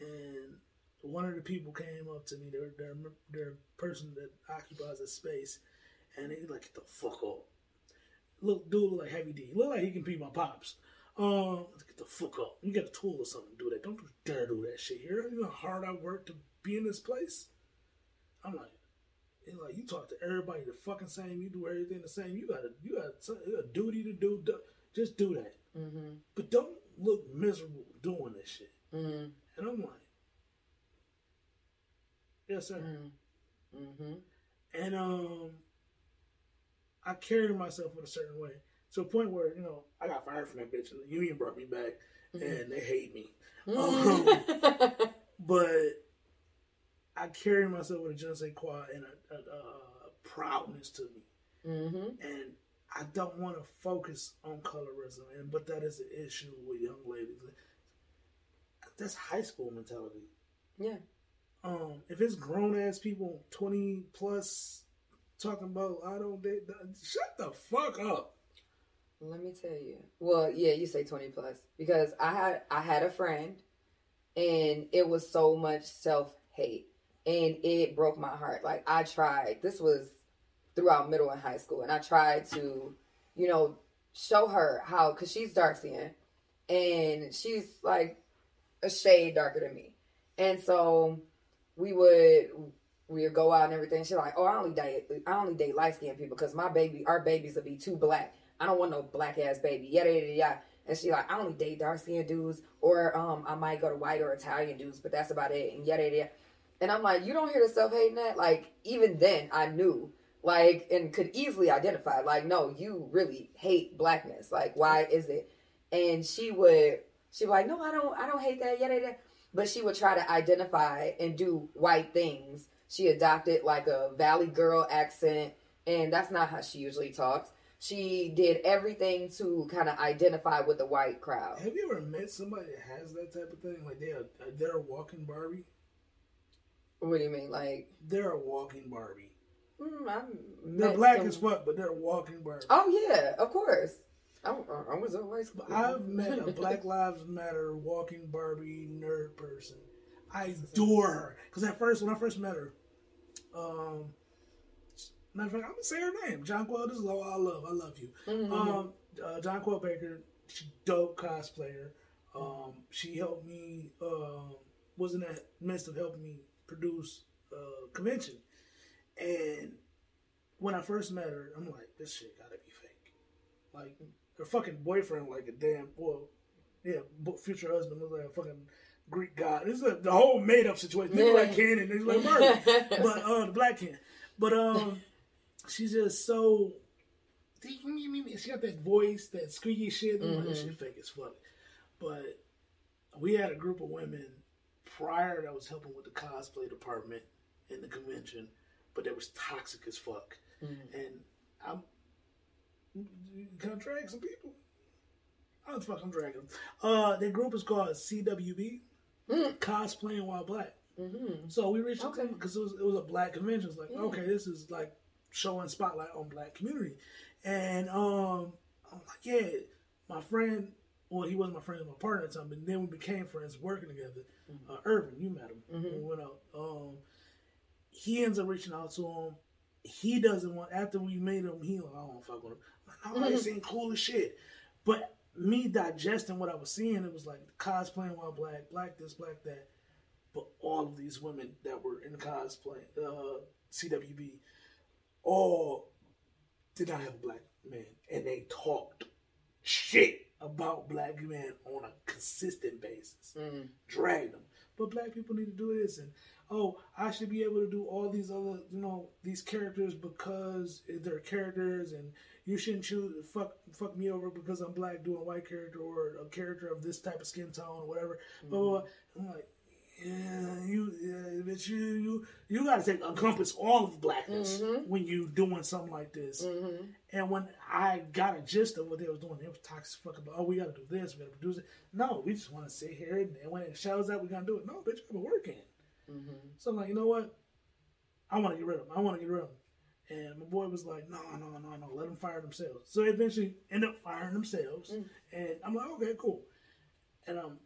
and one of the people came up to me. They're they're a person that occupies the space, and they like get the fuck up. look, dude look like Heavy D. Look like he can be my pops. Um, get the fuck up. You got a tool or something to do that. Don't dare do that shit here. You know how hard I work to be in this place? I'm like, it's like you talk to everybody the fucking same. You do everything the same. You got a you got a, a duty to do. Just do that. Mm-hmm. But don't look miserable doing this shit. Mm-hmm. And I'm like, yes, sir. Mm-hmm. And um, I carry myself in a certain way to a point where you know I got fired from that bitch, and the union brought me back, Mm-hmm. and they hate me. Mm-hmm. But I carry myself with a je ne quoi and a, a, a proudness to me, mm-hmm. and I don't want to focus on colorism, and but that is an issue with young ladies. That's high school mentality. Yeah. Um, if it's grown ass people, twenty plus, talking about I don't shut the fuck up. Let me tell you. Well, yeah, you say twenty plus because I had I had a friend, and it was so much self hate, and it broke my heart. Like I tried. This was throughout middle and high school, and I tried to, you know, show her how because she's dark skin, and she's like a shade darker than me, and so we would we would go out and everything. She's like, "Oh, I only date I only date light skinned people because my baby, our babies will be too black. I don't want no black ass baby." Yada yada yada. And she like, "I only date dark skinned dudes, or um, I might go to white or Italian dudes, but that's about it." And yada yada. yada. And I'm like, "You don't hear the self hating that?" Like even then, I knew like and could easily identify like, no, you really hate blackness. Like, why is it? And she would she like, no, I don't, I don't hate that. Yada yada but she would try to identify and do white things. She adopted like a Valley girl accent, and that's not how she usually talks. She did everything to kind of identify with the white crowd. Have you ever met somebody that has that type of thing? Like they are, they're a walking Barbie. What do you mean, like? They're a walking Barbie. Mm, They're black some- as fuck, but they're a walking Barbie. Oh yeah, of course. I, I was school. I've met a Black Lives Matter walking Barbie nerd person. I adore her because at first, when I first met her, um, matter of fact, I'm gonna say her name, Jonquel. This is all I love. I love you. Mhm. Um, uh, Jonquel Baker, she dope cosplayer. Um, she helped me. Um, was in that midst of helping me produce uh, convention, and when I first met her, I'm like, this shit gotta be fake. Like her fucking boyfriend, like a damn well, yeah, future husband looked like a fucking Greek god. This is a, the whole made up situation. They like Ken and they like Murray, but uh, the black Ken. But um, she's just so. She got that voice, that squeaky shit. I'm like, this Mhm. shit fake as fuck. But we had a group of women prior that was helping with the cosplay department in the convention, but that was toxic as fuck. Mhm. And I'm can I drag some people? I don't fuck I'm dragging them. Uh, their group is called CWB, Mm. Cosplaying While Black. Mhm. So we reached out to Okay. them because it was it was a black convention. It's like, Yeah. okay, this is like showing spotlight on black community. And um I'm like, yeah, my friend well, he wasn't my friend, he was my partner at the time, but then we became friends working together. Uh, Irvin, you met him when we went out. Um, he ends up reaching out to him. He doesn't want after we made him. He like, I don't fuck with him. I'm like, I seen cool as shit. But me digesting what I was seeing, it was like cosplaying while black, black this, black that. But all of these women that were in cosplay, uh, CWB, all did not have a black man, and they talked shit about black men on a consistent basis Mhm. drag them. But black people need to do this, and oh, I should be able to do all these other, you know, these characters because they're characters, and you shouldn't choose fuck fuck me over because I'm black doing a white character or a character of this type of skin tone or whatever. Blah, mm-hmm. blah. I'm like, yeah, you, yeah, but you, you, you got to take encompass all of blackness Mhm. when you doing something like this. Mhm. And when I got a gist of what they was doing, they was toxic fuck about, oh, we got to do this, we got to produce it. No, we just want to sit here and, and when it shows up, we got to do it. No, bitch, I'm working. Mhm. So I'm like, you know what? I want to get rid of them. I want to get rid of them. And my boy was like, no, no, no, no, let them fire themselves. So they eventually end up firing themselves. Mm. And I'm like, okay, cool. And um,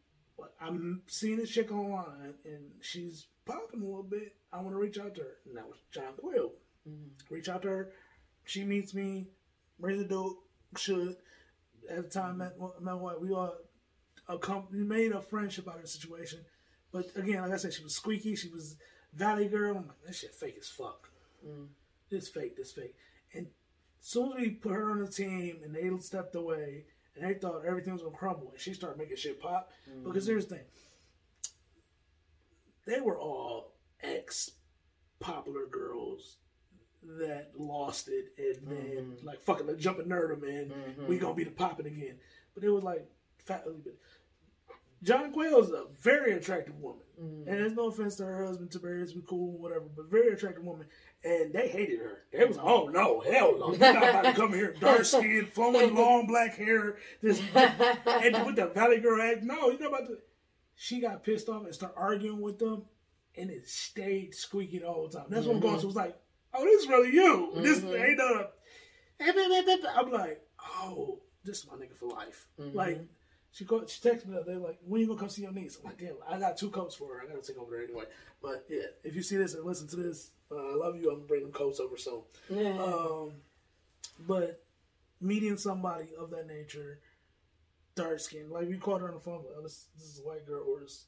I'm seeing this chick online, and she's popping a little bit. I want to reach out to her. And that was Jonquel Mhm. reach out to her. She meets me, brings a dude, should. At the time, met, met white, we all a com- we made a friendship out of the situation. But again, like I said, she was squeaky. She was Valley girl. I'm like, that shit fake as fuck. Mm. This fake, this fake. And as soon as we put her on the team and they stepped away and they thought everything was gonna crumble and she started making shit pop. Mm. Because here's the thing. They were all ex popular girls that lost it and then mm-hmm. like fucking the jumping nerd man, mm-hmm. we gonna be the popping again. But it was like fat Jonquel is a very attractive woman. Mm-hmm. And there's no offense to her husband, Tiberius, be cool, whatever, but very attractive woman. And they hated her. They was, oh no, hell no. You're not about to come here, dark skin, flowing, long black hair, this, and with the Valley Girl act. No, you're not about to. She got pissed off and started arguing with them, and it stayed squeaky the whole time. That's mm-hmm. what I'm going to. was like, oh, this is really you. Mm-hmm. This ain't no. I'm like, oh, this is my nigga for life. Mm-hmm. Like, she called, she texted me They're like, when you gonna come see your niece? I'm like, damn, I got two coats for her. I gotta take over there anyway. But yeah, if you see this and listen to this, uh, I love you. I'm gonna bring them coats over soon. Yeah. Um, but meeting somebody of that nature, dark skin, like we called her on the phone, like, oh, this, this is a white girl or this,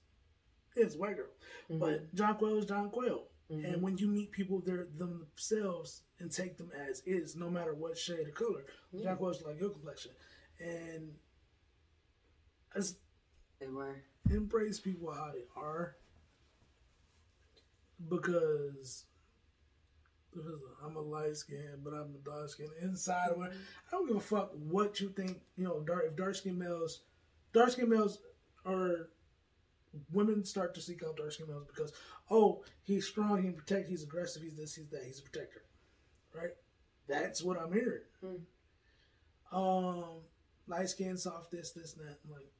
yeah, a white girl. Mm-hmm. But Jonquel is Jonquel. Mm-hmm. And when you meet people they're themselves and take them as is, no matter what shade of color, yeah. Jonquel is like your complexion. And as they were embrace people how they are because I'm a light skin, but I'm a dark skin inside of it. I don't give a fuck what you think. You know, dark if dark skin males, dark skin males are women start to seek out dark skin males because oh he's strong, he can protect, he's aggressive, he's this, he's that, he's a protector, right? That's what I'm hearing. Mm. Um, light skin, soft, this, this, and that. I'm like,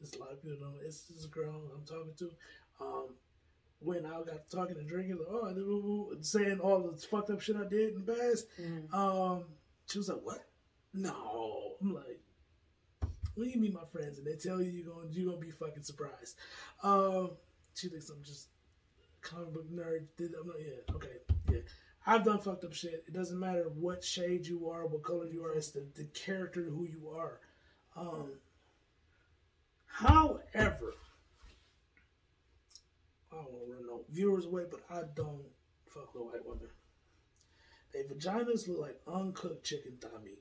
There's a lot of people don't know. It's this girl I'm talking to. Um, when I got talking and drinking, like, oh, and saying all the fucked up shit I did in the past, mm. um, she was like, "What? No." I'm like, "When you meet my friends and they tell you you're going, you're gonna be fucking surprised." Um, she thinks I'm just comic book nerd. Did I'm like, yeah, okay, yeah. I've done fucked up shit. It doesn't matter what shade you are, what color you are. It's the, the character who you are. Um, However, I don't want to run no viewers away, but I don't fuck with white women. Their vaginas look like uncooked chicken thigh meat.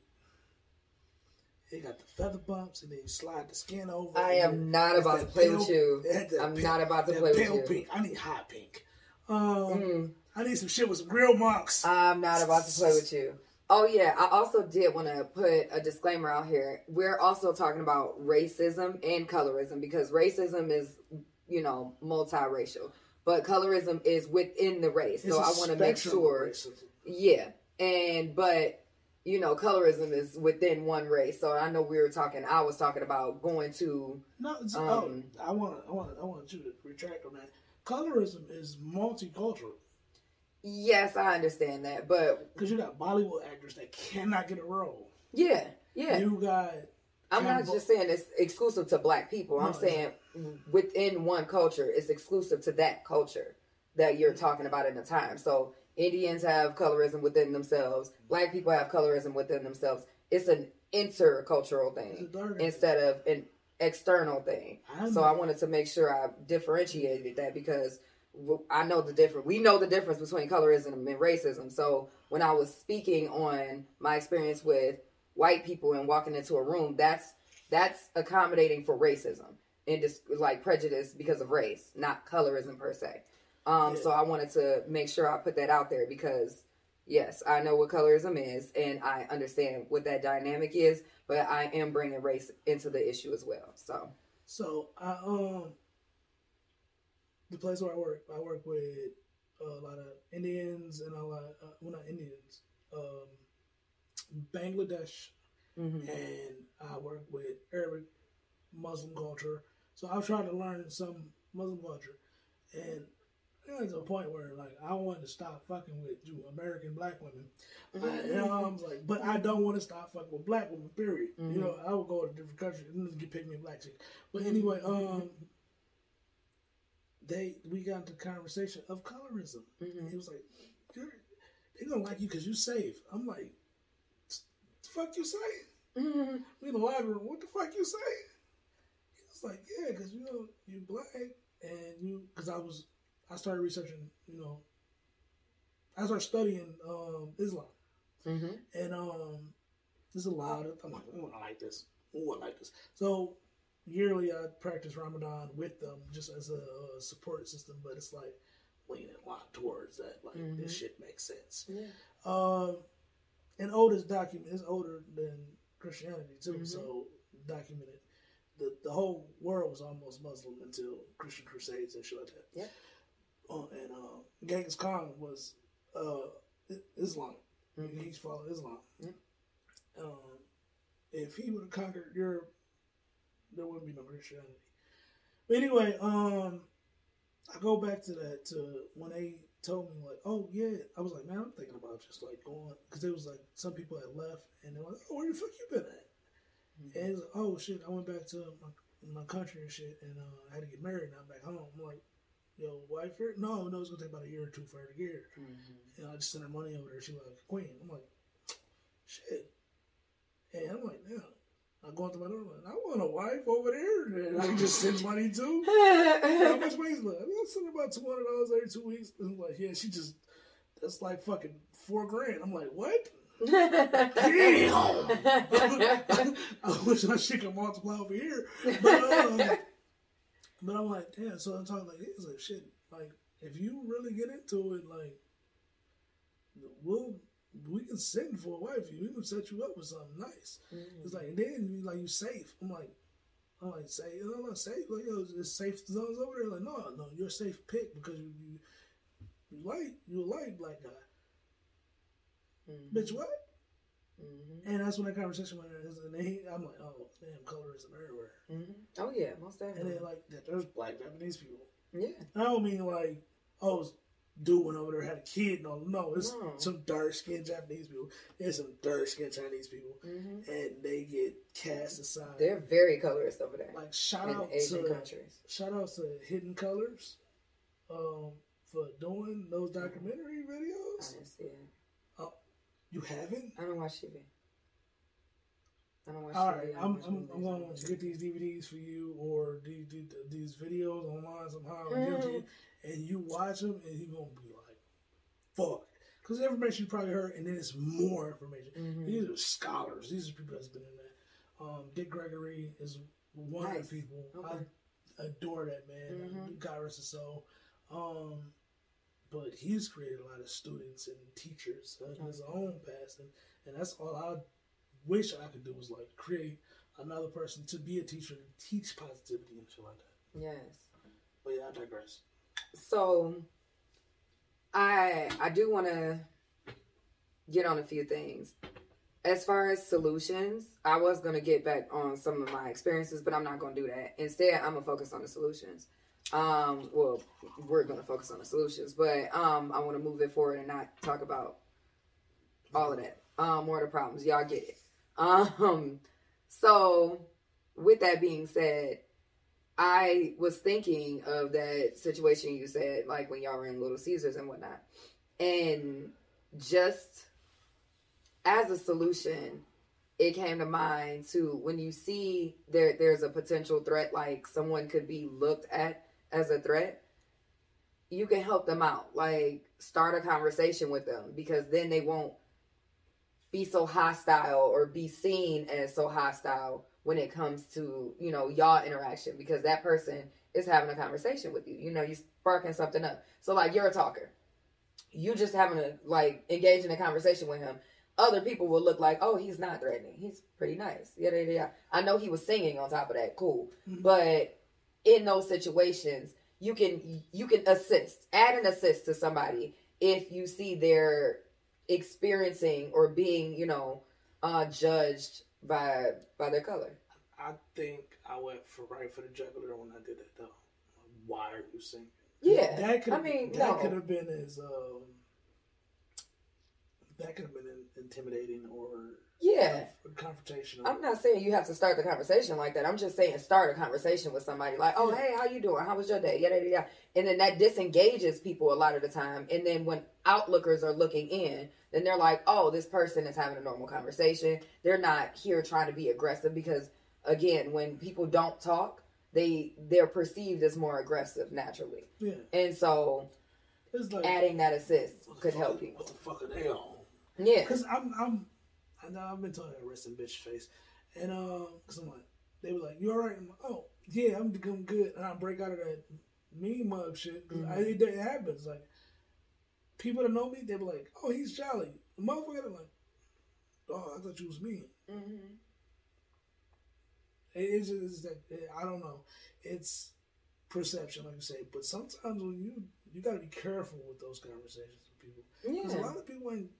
They got the feather bumps, and then you slide the skin over. I am not about to play pale, with you. I'm pink, not about to play with you. Pink. I need hot pink. Um, mm. I need some shit with some grill marks. I'm not about to play with you. Oh yeah, I also did want to put a disclaimer out here. We're also talking about racism and colorism because racism is, you know, multiracial, but colorism is within the race. It's so I want to make sure. Yeah, and but you know, colorism is within one race. So I know we were talking. I was talking about going to. No, um, oh, I want, I want, I want you to retract on that. Colorism is multicultural. Yes, I understand that, but because you got Bollywood actors that cannot get a role. Yeah, yeah. You got. I'm not just saying it's exclusive to black people. No, I'm saying within one culture, it's exclusive to that culture that you're talking about in the time. So Indians have colorism within themselves. Black people have colorism within themselves. It's an intercultural thing instead of an external thing. I so I wanted to make sure I differentiated that because I know the difference. We know the difference between colorism and racism. So when I was speaking on my experience with white people and walking into a room, that's that's accommodating for racism and just like prejudice because of race, not colorism per se. Um, yeah. So I wanted to make sure I put that out there because yes, I know what colorism is and I understand what that dynamic is, but I am bringing race into the issue as well. So, so I um the place where I work, I work with a lot of Indians and a lot, of, uh, well, not Indians, um, Bangladesh, mm-hmm. and I work with Arabic Muslim culture. So I was trying to learn some Muslim culture, and it was a point where like I wanted to stop fucking with you American black women. Mm-hmm. I, you know, I was like, but I don't want to stop fucking with black women. Period. Mm-hmm. You know, I would go to different countries and get pick me a black chick. But anyway, um they we got into conversation of colorism. Mm-hmm. He was like, they gonna like you because you're safe. I'm like, the fuck you say? Mhm. We in the library. What the fuck you say? He was like, yeah, because you know you black and you because I was I started researching. You know, I started studying um, Islam Mhm. and um, there's a lot of I'm like, oh, I like this. Oh, I like this. So yearly, I practice Ramadan with them just as a, uh support system, but it's like leaning a lot towards that. Like this Mhm. shit makes sense. Yeah. Um, and oldest document is older than Christianity too. Mhm. So documented. The the whole world was almost Muslim until Christian crusades and shit like that. Yep. Uh, and uh, Genghis Khan was uh, I- Islam. Mhm. He's followed Islam. Um, if he would have conquered Europe, there wouldn't be no Christianity. But anyway, um, I go back to that to when they told me like, oh yeah, I was like, man, I'm thinking about just like going because it was like some people had left and they were like, oh, where the fuck you been at? Mhm. And it's like, oh shit, I went back to my, my country and shit, and uh, I had to get married. Now I'm back home. I'm like, yo, wife here? No, no, it's gonna take about a year or two for her to get here. Mhm. And I just sent her money over there. She was like, Queen. I'm like, shit. And I'm like, yeah. I go into my door. I'm like, I want a wife over there that I can just send money to. How much money is left? I'm sending about two hundred dollars every two weeks. And I'm like, yeah, she just that's like fucking four grand. I'm like, what? Damn. I wish that shit could multiply over here. But, um, but I'm like, damn. So I'm talking like, he's like, shit. Like, if you really get into it, like, we'll we can send for a wife. We can set you up with something nice. It's like, and then you like you safe. I'm like, I'm like, say, I'm not safe. Like, yo, is safe zones over there? Like, no, no, you're a safe pick because you you, you like you like black guy. Mhm. Bitch, what? Mhm. And that's when that conversation went. And then he, I'm like, oh, damn, colorism everywhere. Mhm. Oh yeah, most definitely. And then like, that there's black Japanese people. yeah. I don't mean like, oh, dude went over there had a kid. No, no, it's No. some dark skinned Japanese people. There's some dark skinned Chinese people, hmm and they get cast aside. They're very colorist over there like shout out Asian to countries. shout out to Hidden Colors, um, for doing those documentary I videos. didn't see it. Oh, you haven't? I don't watch TV. I don't watch All don't I'm, I'm, I'm going to get these DVDs for you or these, these, videos online somehow and give them to you, and you watch them and you're going to be like, fuck. Because information you probably heard, and then it's more information. Mhm. These are scholars. These are people that's been in that. Um, Dick Gregory is one of the people. Okay. I adore that man. Mhm. God rest his soul. Um, but he's created a lot of students and teachers in his own past, and, and that's all I wish I could do was like create another person to be a teacher and teach positivity and shit like that. Yes. But yeah, I digress. So I I do want to get on a few things. As far as solutions, I was going to get back on some of my experiences, but I'm not going to do that. Instead, I'm going to focus on the solutions. Um, well, we're going to focus on the solutions, but um, I want to move it forward and not talk about all of that. Um, more of the problems. Y'all get it. Um, so with that being said, I was thinking of that situation you said, like when y'all were in Little Caesars and whatnot. And just as a solution, it came to mind to when you see there there's a potential threat, like someone could be looked at as a threat, you can help them out. Like start a conversation with them because then they won't be so hostile or be seen as so hostile when it comes to you know y'all interaction because that person is having a conversation with you. You know you sparking something up. So like you're a talker. You just having to like engage in a conversation with him. Other people will look like oh he's not threatening. He's pretty nice. Yeah yeah yeah. I know he was singing on top of that. Cool. Mhm. but in those situations you can you can assist. Add an assist to somebody if you see they're experiencing or being you know uh judged by by their color I think I went for right for the juggler when I did that though. Why are you singing? yeah that could I mean, that no. could have been his um, that could have been intimidating or Yeah. confrontational. I'm not saying you have to start the conversation like that. I'm just saying start a conversation with somebody like, "Oh, Yeah. hey, how you doing? How was your day?" Yada yada. yada. And then that disengages people a lot of the time. And then when outlookers are looking in, then they're like, "Oh, this person is having a normal conversation. They're not here trying to be aggressive." Because again, when people don't talk, they they're perceived as more aggressive naturally. yeah, And so it's like adding that assist could fuck- help people. What the fuck are they on? Yeah. Because I'm, I'm, I know I've been talking that resting bitch face, and um, cause I'm like, they were like, "You all right?" I'm like, "Oh, yeah, I'm becoming good," and I break out of that mean mug shit. 'cause I, it, it happens. Like people that know me, they were like, "Oh, he's jolly." The motherfucker, they're like, "Oh, I thought you was mean." hmm It, it's just that it, I don't know. It's perception, like you say, but sometimes when you you got to be careful with those conversations with people because a lot of people ain't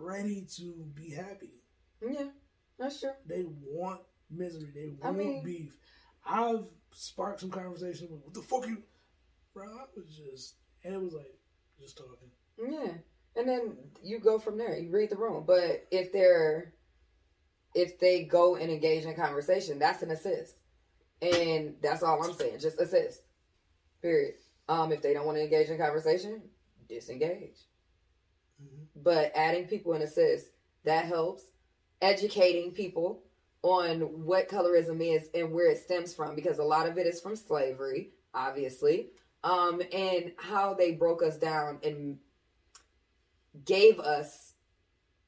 ready to be happy. Yeah. That's true. They want misery. They I want mean- beef. I've sparked some conversation with, what the fuck you, bro? I was just, and it was like, just talking. Yeah. And then you go from there. You read the room. But if they're if they go and engage in conversation, that's an assist. And that's all I'm saying. Just assist. Period. Um, if they don't want to engage in conversation, disengage. But adding people an assist, that helps. Educating people on what colorism is and where it stems from, because a lot of it is from slavery, obviously. Um, and how they broke us down and gave us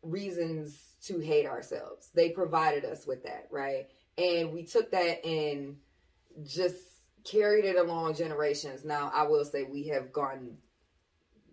reasons to hate ourselves. They provided us with that, right? And we took that and just carried it along generations. Now, I will say we have gone,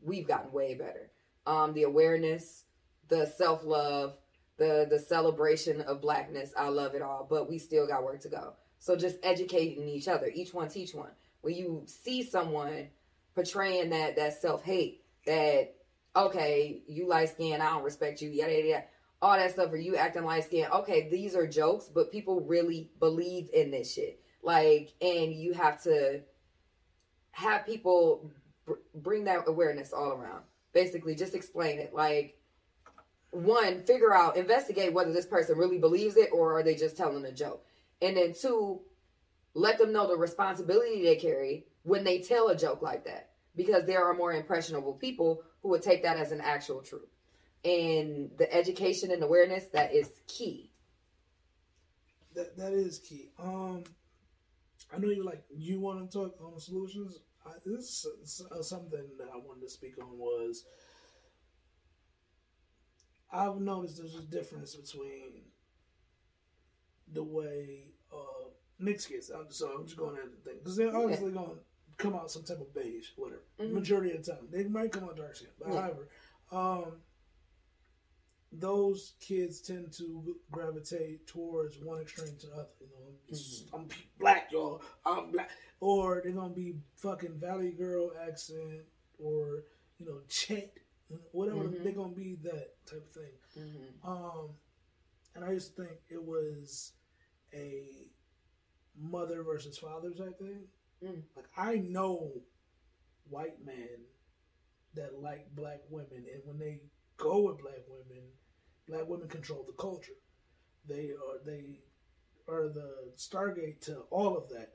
we've gotten way better. Um, the awareness, the self love, the the celebration of blackness. I love it all, but we still got work to go. So just educating each other, each one teach one. When you see someone portraying that that self hate, that okay, you light skin, I don't respect you, yada yada all that stuff, or you acting light skin. Okay, these are jokes, but people really believe in this shit. Like, and you have to have people br- bring that awareness all around. Basically, just explain it. Like, one, figure out, investigate whether this person really believes it or are they just telling a joke. And then two, let them know the responsibility they carry when they tell a joke like that. Because there are more impressionable people who would take that as an actual truth. And the education and awareness, that is key. That that is key. Um, I know you like you want to talk on solutions. I, this is uh, something that I wanted to speak on was I've noticed there's a difference between the way uh, mixed kids. I'm, so I'm just going at the thing because they're obviously going to come out some type of beige, whatever. Mhm. Majority of the time, they might come out dark skin, but Yeah. however, um, those kids tend to gravitate towards one extreme to the other. You know, Mm-hmm. I'm black, y'all. I'm black, or they're gonna be fucking Valley Girl accent, or you know, Chet, whatever. Mhm. They're gonna be that type of thing. Mm-hmm. Um, and I used to think it was a mother versus father type thing. Mm. Like I know white men that like black women, and when they go with black women, black women control the culture. They are they are the stargate to all of that.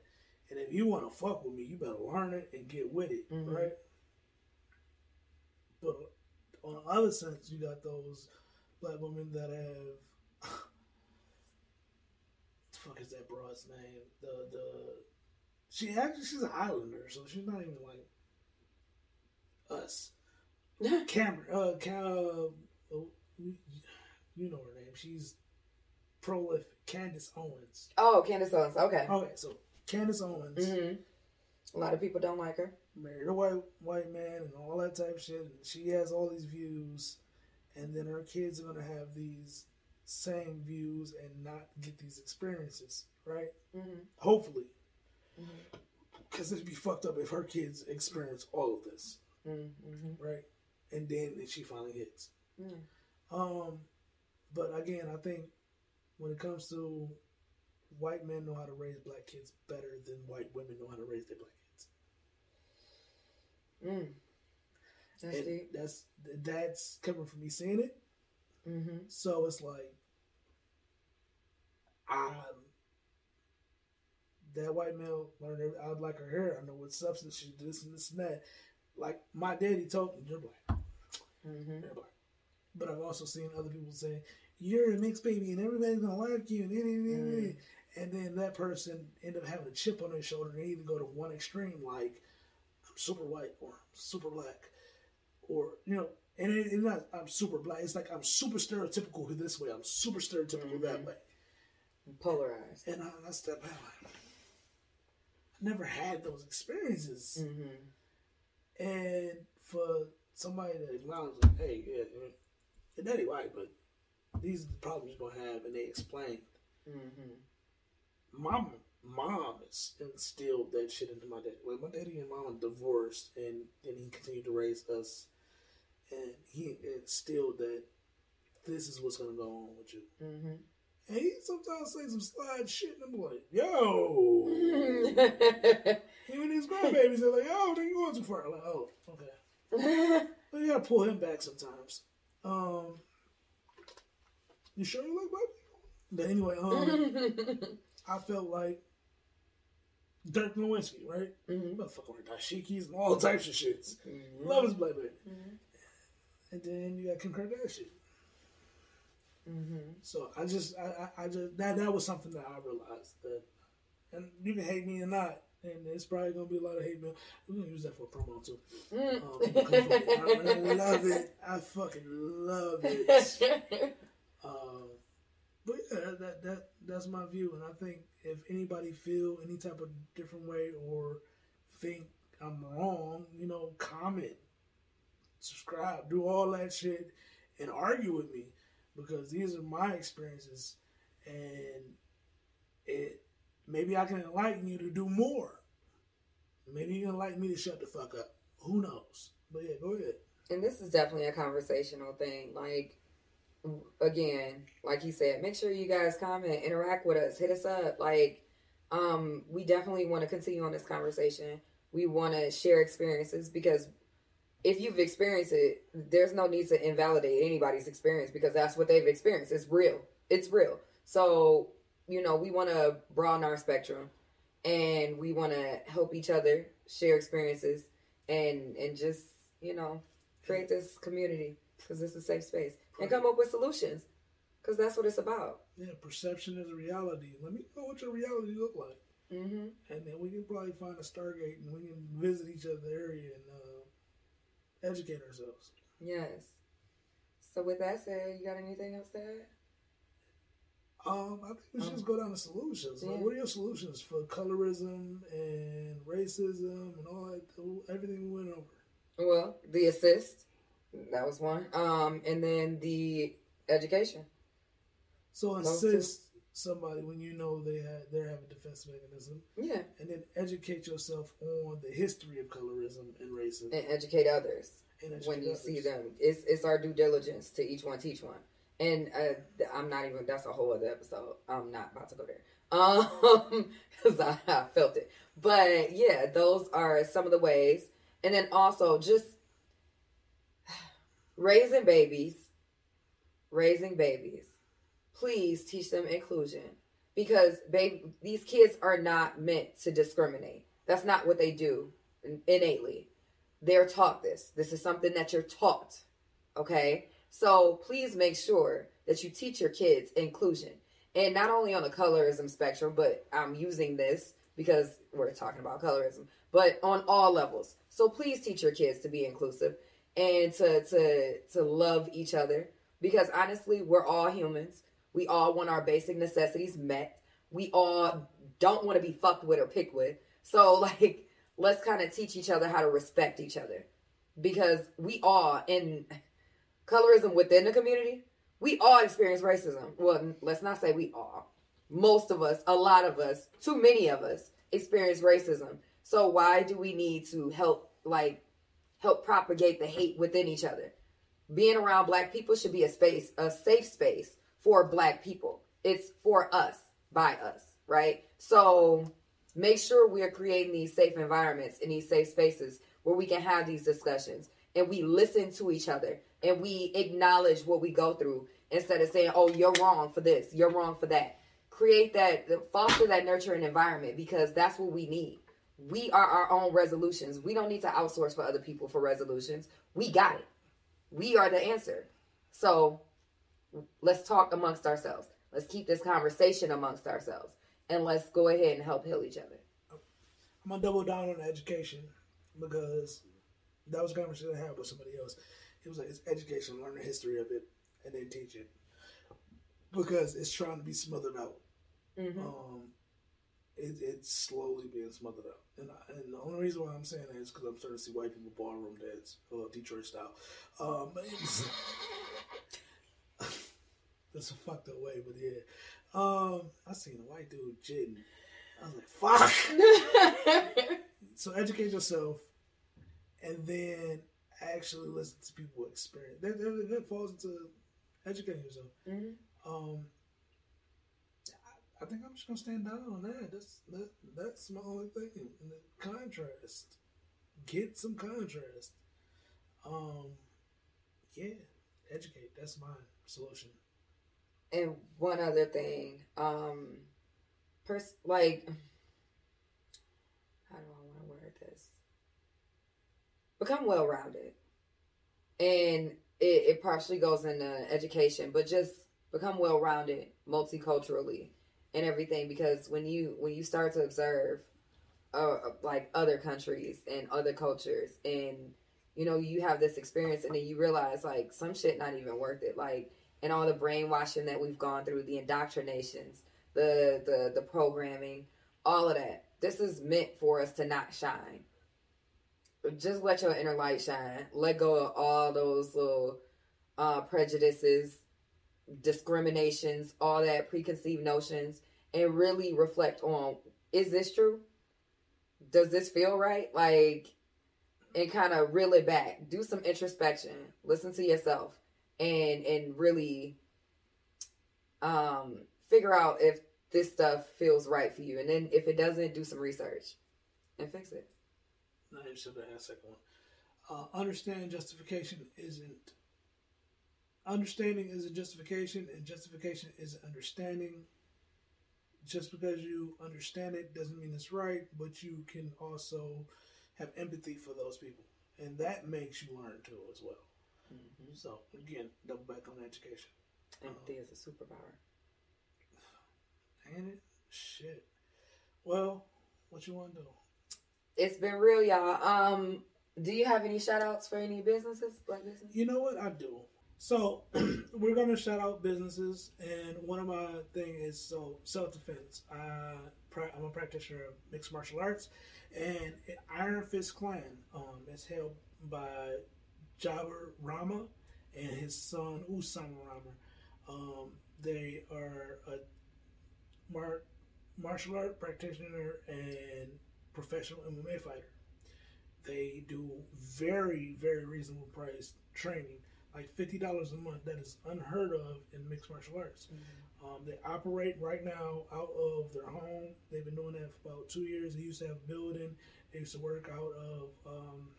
And if you want to fuck with me, you better learn it and get with it, Mhm. right? But on the other sense, you got those black women that have. the fuck is that broad's name? The the she actually she's an islander, so she's not even like us. Cameron, uh, Cam, uh, you, know her name. She's prolific. Candace Owens. Oh, Candace Owens. Okay. Okay, so Candace Owens hmm A lot of people don't like her. married a white white man and all that type of shit, and she has all these views, and then her kids are gonna have these same views and not get these experiences, right? Mm-hmm. Hopefully, Mm-hmm. because it'd be fucked up if her kids experience all of this, Mm-hmm. right? And then she finally hits. Um, but again, I think when it comes to white men know how to raise black kids better than white women know how to raise their black kids. Mm. That's And deep. that's that's coming from me seeing it. Mm-hmm. So it's like, I that white male learned every, I like her hair. I know what substance she this and this and that. Like my daddy told me, you're black. Mm-hmm. You're black. But I've also seen other people say, you're a mixed baby and everybody's gonna like you. And, Mm. and then that person end up having a chip on their shoulder. And they either go to one extreme, like I'm super white or I'm super black, or you know, and it, it's not I'm super black. It's like I'm super stereotypical this way. I'm super stereotypical that Mhm. way. Polarized. And I, I step back like, I never had those experiences. Mm-hmm. And for somebody to acknowledge, like, hey, yeah, your daddy white, but these are the problems you're gonna have, and they explain. Mm-hmm. My mom instilled that shit into my dad. Like my daddy and mom divorced, and then he continued to raise us, and he instilled that this is what's gonna go on with you. Mm-hmm. And he sometimes say some slide shit, and I'm like, yo. Even these grandbabies are like, oh, then you going too far. I'm like, oh, okay. But you gotta pull him back sometimes. Um, you sure you look like? But anyway, um, I felt like Dirk Nowitzki, right? Mhm. Motherfucker with dashikis and all types of shits. Mhm. Love his black baby. Mhm. And then you got Kim Kardashian. Mhm. So I just, I, I, I just that that was something that I realized that, and you can hate me or not, and it's probably gonna be a lot of hate mail. We're gonna use that for a promo too. Um, for me. I, I love it. I fucking love it. Um, but yeah, that that that's my view, and I think if anybody feel any type of different way or think I'm wrong, you know, comment, subscribe, do all that shit, and argue with me because these are my experiences, and it maybe I can enlighten you to do more. Maybe you can enlighten me to shut the fuck up. Who knows? But yeah, go ahead. and this is definitely a conversational thing. Like, again, like you said, make sure you guys comment, interact with us, hit us up. Like, um, we definitely want to continue on this conversation. We want to share experiences because if you've experienced it, there's no need to invalidate anybody's experience because that's what they've experienced. It's real. It's real. So, you know, we want to broaden our spectrum and we want to help each other share experiences and and just, you know, create this community because it's a safe space and come up with solutions because that's what it's about. Yeah, perception is reality. Let me know what your reality look like. Mm-hmm. and then we can probably find a Stargate and we can visit each other's area and uh, educate ourselves. Yes. So with that said, you got anything else to add? Um, I think we should just go down to solutions. Like, what are your solutions for colorism and racism and all that? Everything we went over. Well, the assist, that was one. Um, and then the education. So Those two. assist somebody when you know they had they have a defense mechanism, Yeah, and then educate yourself on the history of colorism and racism. and educate others and educate when you others. see them. It's it's our due diligence to each one teach one. And uh, I'm not even. That's a whole other episode. I'm not about to go there. Um, because I, I felt it. But yeah, those are some of the ways. And then also just raising babies, raising babies. Please teach them inclusion because baby, these kids are not meant to discriminate. That's not what they do innately. They're taught this. This is something that you're taught. Okay? So please make sure that you teach your kids inclusion. And not only on the colorism spectrum, but I'm using this because we're talking about colorism, but on all levels. So please teach your kids to be inclusive and to to to love each other because honestly, we're all humans. We all want our basic necessities met. We all don't want to be fucked with or picked with. So like let's kind of teach each other how to respect each other because we all in colorism within the community, we all experience racism. Well, let's not say we all. Most of us, a lot of us, too many of us experience racism. So why do we need to help like help propagate the hate within each other? Being around black people should be a space, a safe space for black people. It's for us, by us, right? So make sure we're creating these safe environments in these safe spaces where we can have these discussions and we listen to each other and we acknowledge what we go through instead of saying, "Oh, you're wrong for this, you're wrong for that." Create that, foster that nurturing environment because that's what we need. We are our own resolutions. We don't need to outsource for other people for resolutions. We got it. We are the answer. So let's talk amongst ourselves. Let's keep this conversation amongst ourselves, and let's go ahead and help heal each other. I'm gonna double down on education because that was a conversation I had with somebody else. It was like it's education, learn the history of it, and then teach it because it's trying to be smothered out. Mm-hmm. Um, it, it's slowly being smothered out, and I, and the only reason why I'm saying that is because I'm starting to see white people ballroom dance, uh, Detroit style. Um, it's, that's a fucked up way, but yeah. Um, I seen a white dude jitting. I was like, fuck. so educate yourself, and then actually listen to people experience. That, that, that falls into educating yourself. Mm-hmm. Um, I, I, think I'm just gonna stand down on that. That's that, that's my only thing. And the contrast, get some contrast. Um, yeah, educate. That's my solution. And one other thing, um, pers- like, how do I want to word this? Become well rounded. And it, it partially goes into education, but just become well rounded multiculturally and everything because when you when you start to observe uh, like other countries and other cultures and you know you have this experience and then you realize like some shit not even worth it like and all the brainwashing that we've gone through, the indoctrinations, the the the programming, all of that. This is meant for us to not shine. Just let your inner light shine. Let go of all those little uh, prejudices, discriminations, all that preconceived notions, and really reflect on: Is this true? Does this feel right? Like, and kind of reel it back. Do some introspection. Listen to yourself and and really um figure out if this stuff feels right for you and then if it doesn't do some research and fix it no you should have second one uh, understanding justification isn't understanding is a justification and justification is understanding just because you understand it doesn't mean it's right but you can also have empathy for those people and that makes you learn too as well Mm-hmm. So again, double back on education. Empathy um, is a superpower. Ain't it? Shit. Well, what you want to do? It's been real, y'all. Um, do you have any shout outs for any businesses, black businesses? You know what? I do. So we're gonna shout out businesses, and one of my thing is so self defense. I'm a practitioner of mixed martial arts, and Iron Fist Clan um, is held by Jabbar Rama and his son Usama Rama. Um, they are a mar- martial art practitioner and professional MMA fighter. They do very, very reasonable price training, like fifty dollars a month. That is unheard of in mixed martial arts. Mm-hmm. Um, they operate right now out of their home. They've been doing that for about two years. They used to have a building. They used to work out of um,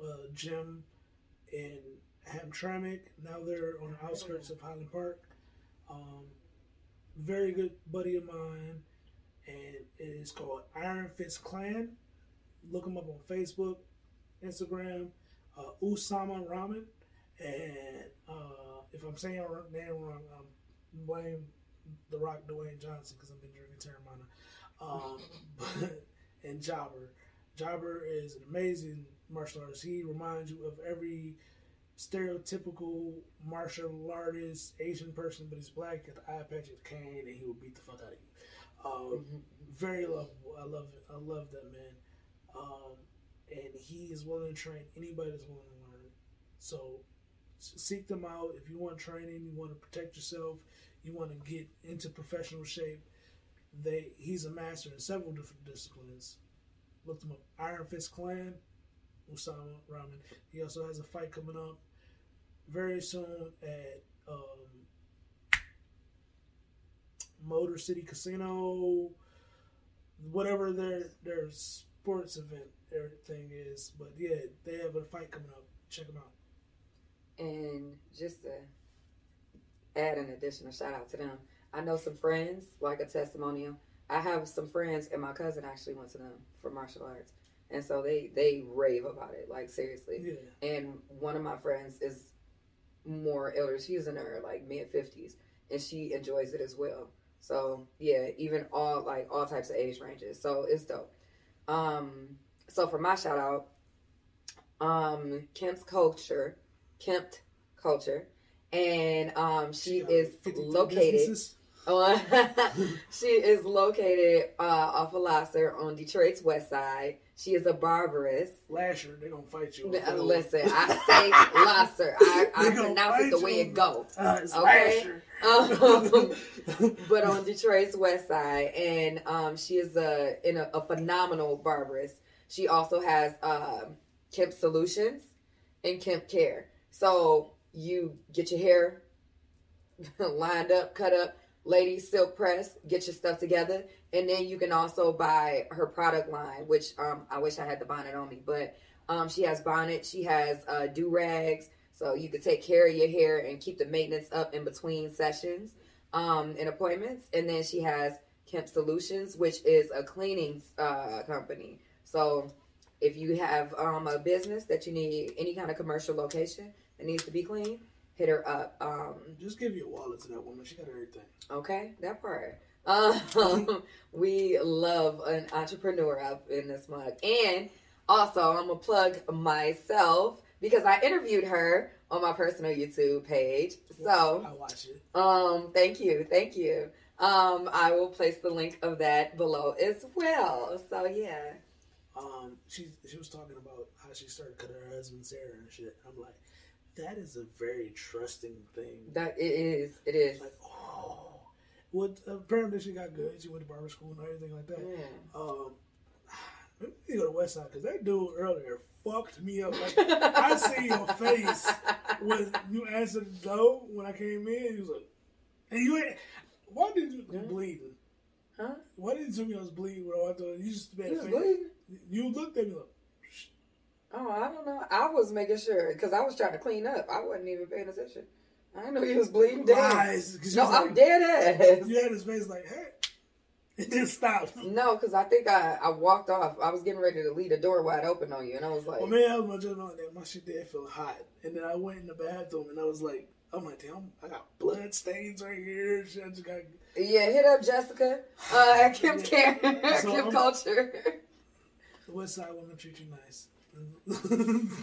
a gym in Hamtramck. Now they're on the outskirts of Highland Park. Um, very good buddy of mine, and it is called Iron Fist Clan. Look them up on Facebook, Instagram, uh, Usama Ramen. And uh, if I'm saying your name wrong, um, blame The Rock Dwayne Johnson because I've been drinking Teremana. Um, but, and Jabbar. Jabbar is an amazing martial artist. He reminds you of every stereotypical martial artist Asian person, but he's black, got the eye patch, and cane, and he will beat the fuck out of you. Um, mm-hmm. Very lovable. I love it. I love that man. Um, and he is willing to train anybody that's willing to learn. So seek them out if you want training, you want to protect yourself, you want to get into professional shape. They he's a master in several different disciplines. Look them up. Iron Fist Clan. Usama Rahman. He also has a fight coming up very soon at um, Motor City Casino, whatever their their sports event everything is. But yeah, they have a fight coming up. Check them out. And just to add an additional shout out to them, I know some friends, like a testimonial. I have some friends, and my cousin actually went to them for martial arts, and so they they rave about it, like seriously. Yeah. And one of my friends is more elder; she's in her like mid fifties, and she enjoys it as well. So yeah, even all like all types of age ranges. So it's dope. Um, so for my shout out, um, Kemp's culture, Kempt culture, and um, she is located. On, she is located uh, off of Lasser on Detroit's west side. She is a barberess. Lasher, they gonna fight you. Uh, Listen, I say Lasser. I, I pronounce it the you. way it goes. Uh, Okay. Lasher. Um, but on Detroit's west side, and um, she is a in a, a phenomenal barberess. She also has um, Kemp Solutions and Kemp Care. So you get your hair lined up, cut up, ladies silk press, get your stuff together, and then you can also buy her product line, which um, I wish I had the bonnet on me, but um, she has bonnet, she has uh, do rags, so you can take care of your hair and keep the maintenance up in between sessions um, and appointments, and then she has Kemp Solutions, which is a cleaning uh, company. So if you have um, a business that you need any kind of commercial location that needs to be clean, hit her up. Um, Just give your wallet to that woman. She got everything. Okay, that part. Um, we love an entrepreneur up in this mug. And also, I'm going to plug myself because I interviewed her on my personal YouTube page. So, I watch it. um, thank you. Thank you. Um, I will place the link of that below as well. So, yeah. Um, she she was talking about how she started cutting her husband's hair and shit. I'm like, that is a very trusting thing. That it is. It is. Like, oh, what? apparently she got good. She went to barber school and everything like that. Yeah. Um, let me go to West Side because that dude earlier fucked me up. Like, I see your face when you answered the door when I came in. He was like, and you ain't. Why did you Yeah. bleeding? Huh? Why didn't you tell me I was bleeding when I walked in? You just made He a was face. bleeding? You looked at me like, Oh, I don't know. I was making sure because I was trying to clean up. I wasn't even paying attention. I didn't know he was bleeding dead. lies. No, I'm like- dead ass. You had his face like, hey. It didn't stop. No, because I think I, I walked off. I was getting ready to leave the door wide open on you, and I was like, Well, man, I was my like that. My shit did feel hot. And then I went in the bathroom and I was like, I'm like, damn, I got blood stains right here. shit. I just got. "Yeah, hit up Jessica uh, at Kim Yeah. Care, So Kim I'm- Culture." The West Side women treat you nice.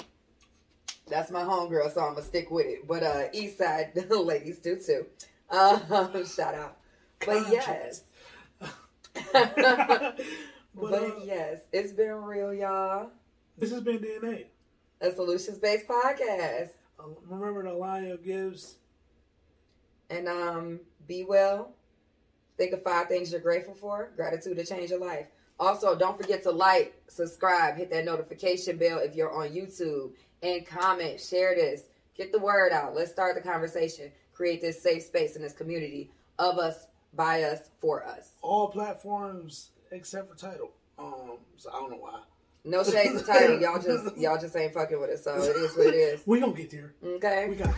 That's my homegirl, so I'm gonna stick with it. But uh, East Side ladies do too. Uh, shout out. But yes, but but uh, yes, it's been real, y'all. this has been DNA. A solutions based podcast. Uh, remember the Lionel Gibbs. And um, be well. Think of five things you're grateful for. Gratitude to change your life. Also, don't forget to like, subscribe, hit that notification bell if you're on YouTube, and comment, share this, get the word out. Let's start the conversation. Create this safe space in this community of us, by us, for us. All platforms except for Tidal. Um, so I don't know why. No shades of Tidal. Y'all just y'all just ain't fucking with it. So it is what it is. We gonna get there. Okay. We got.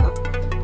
out.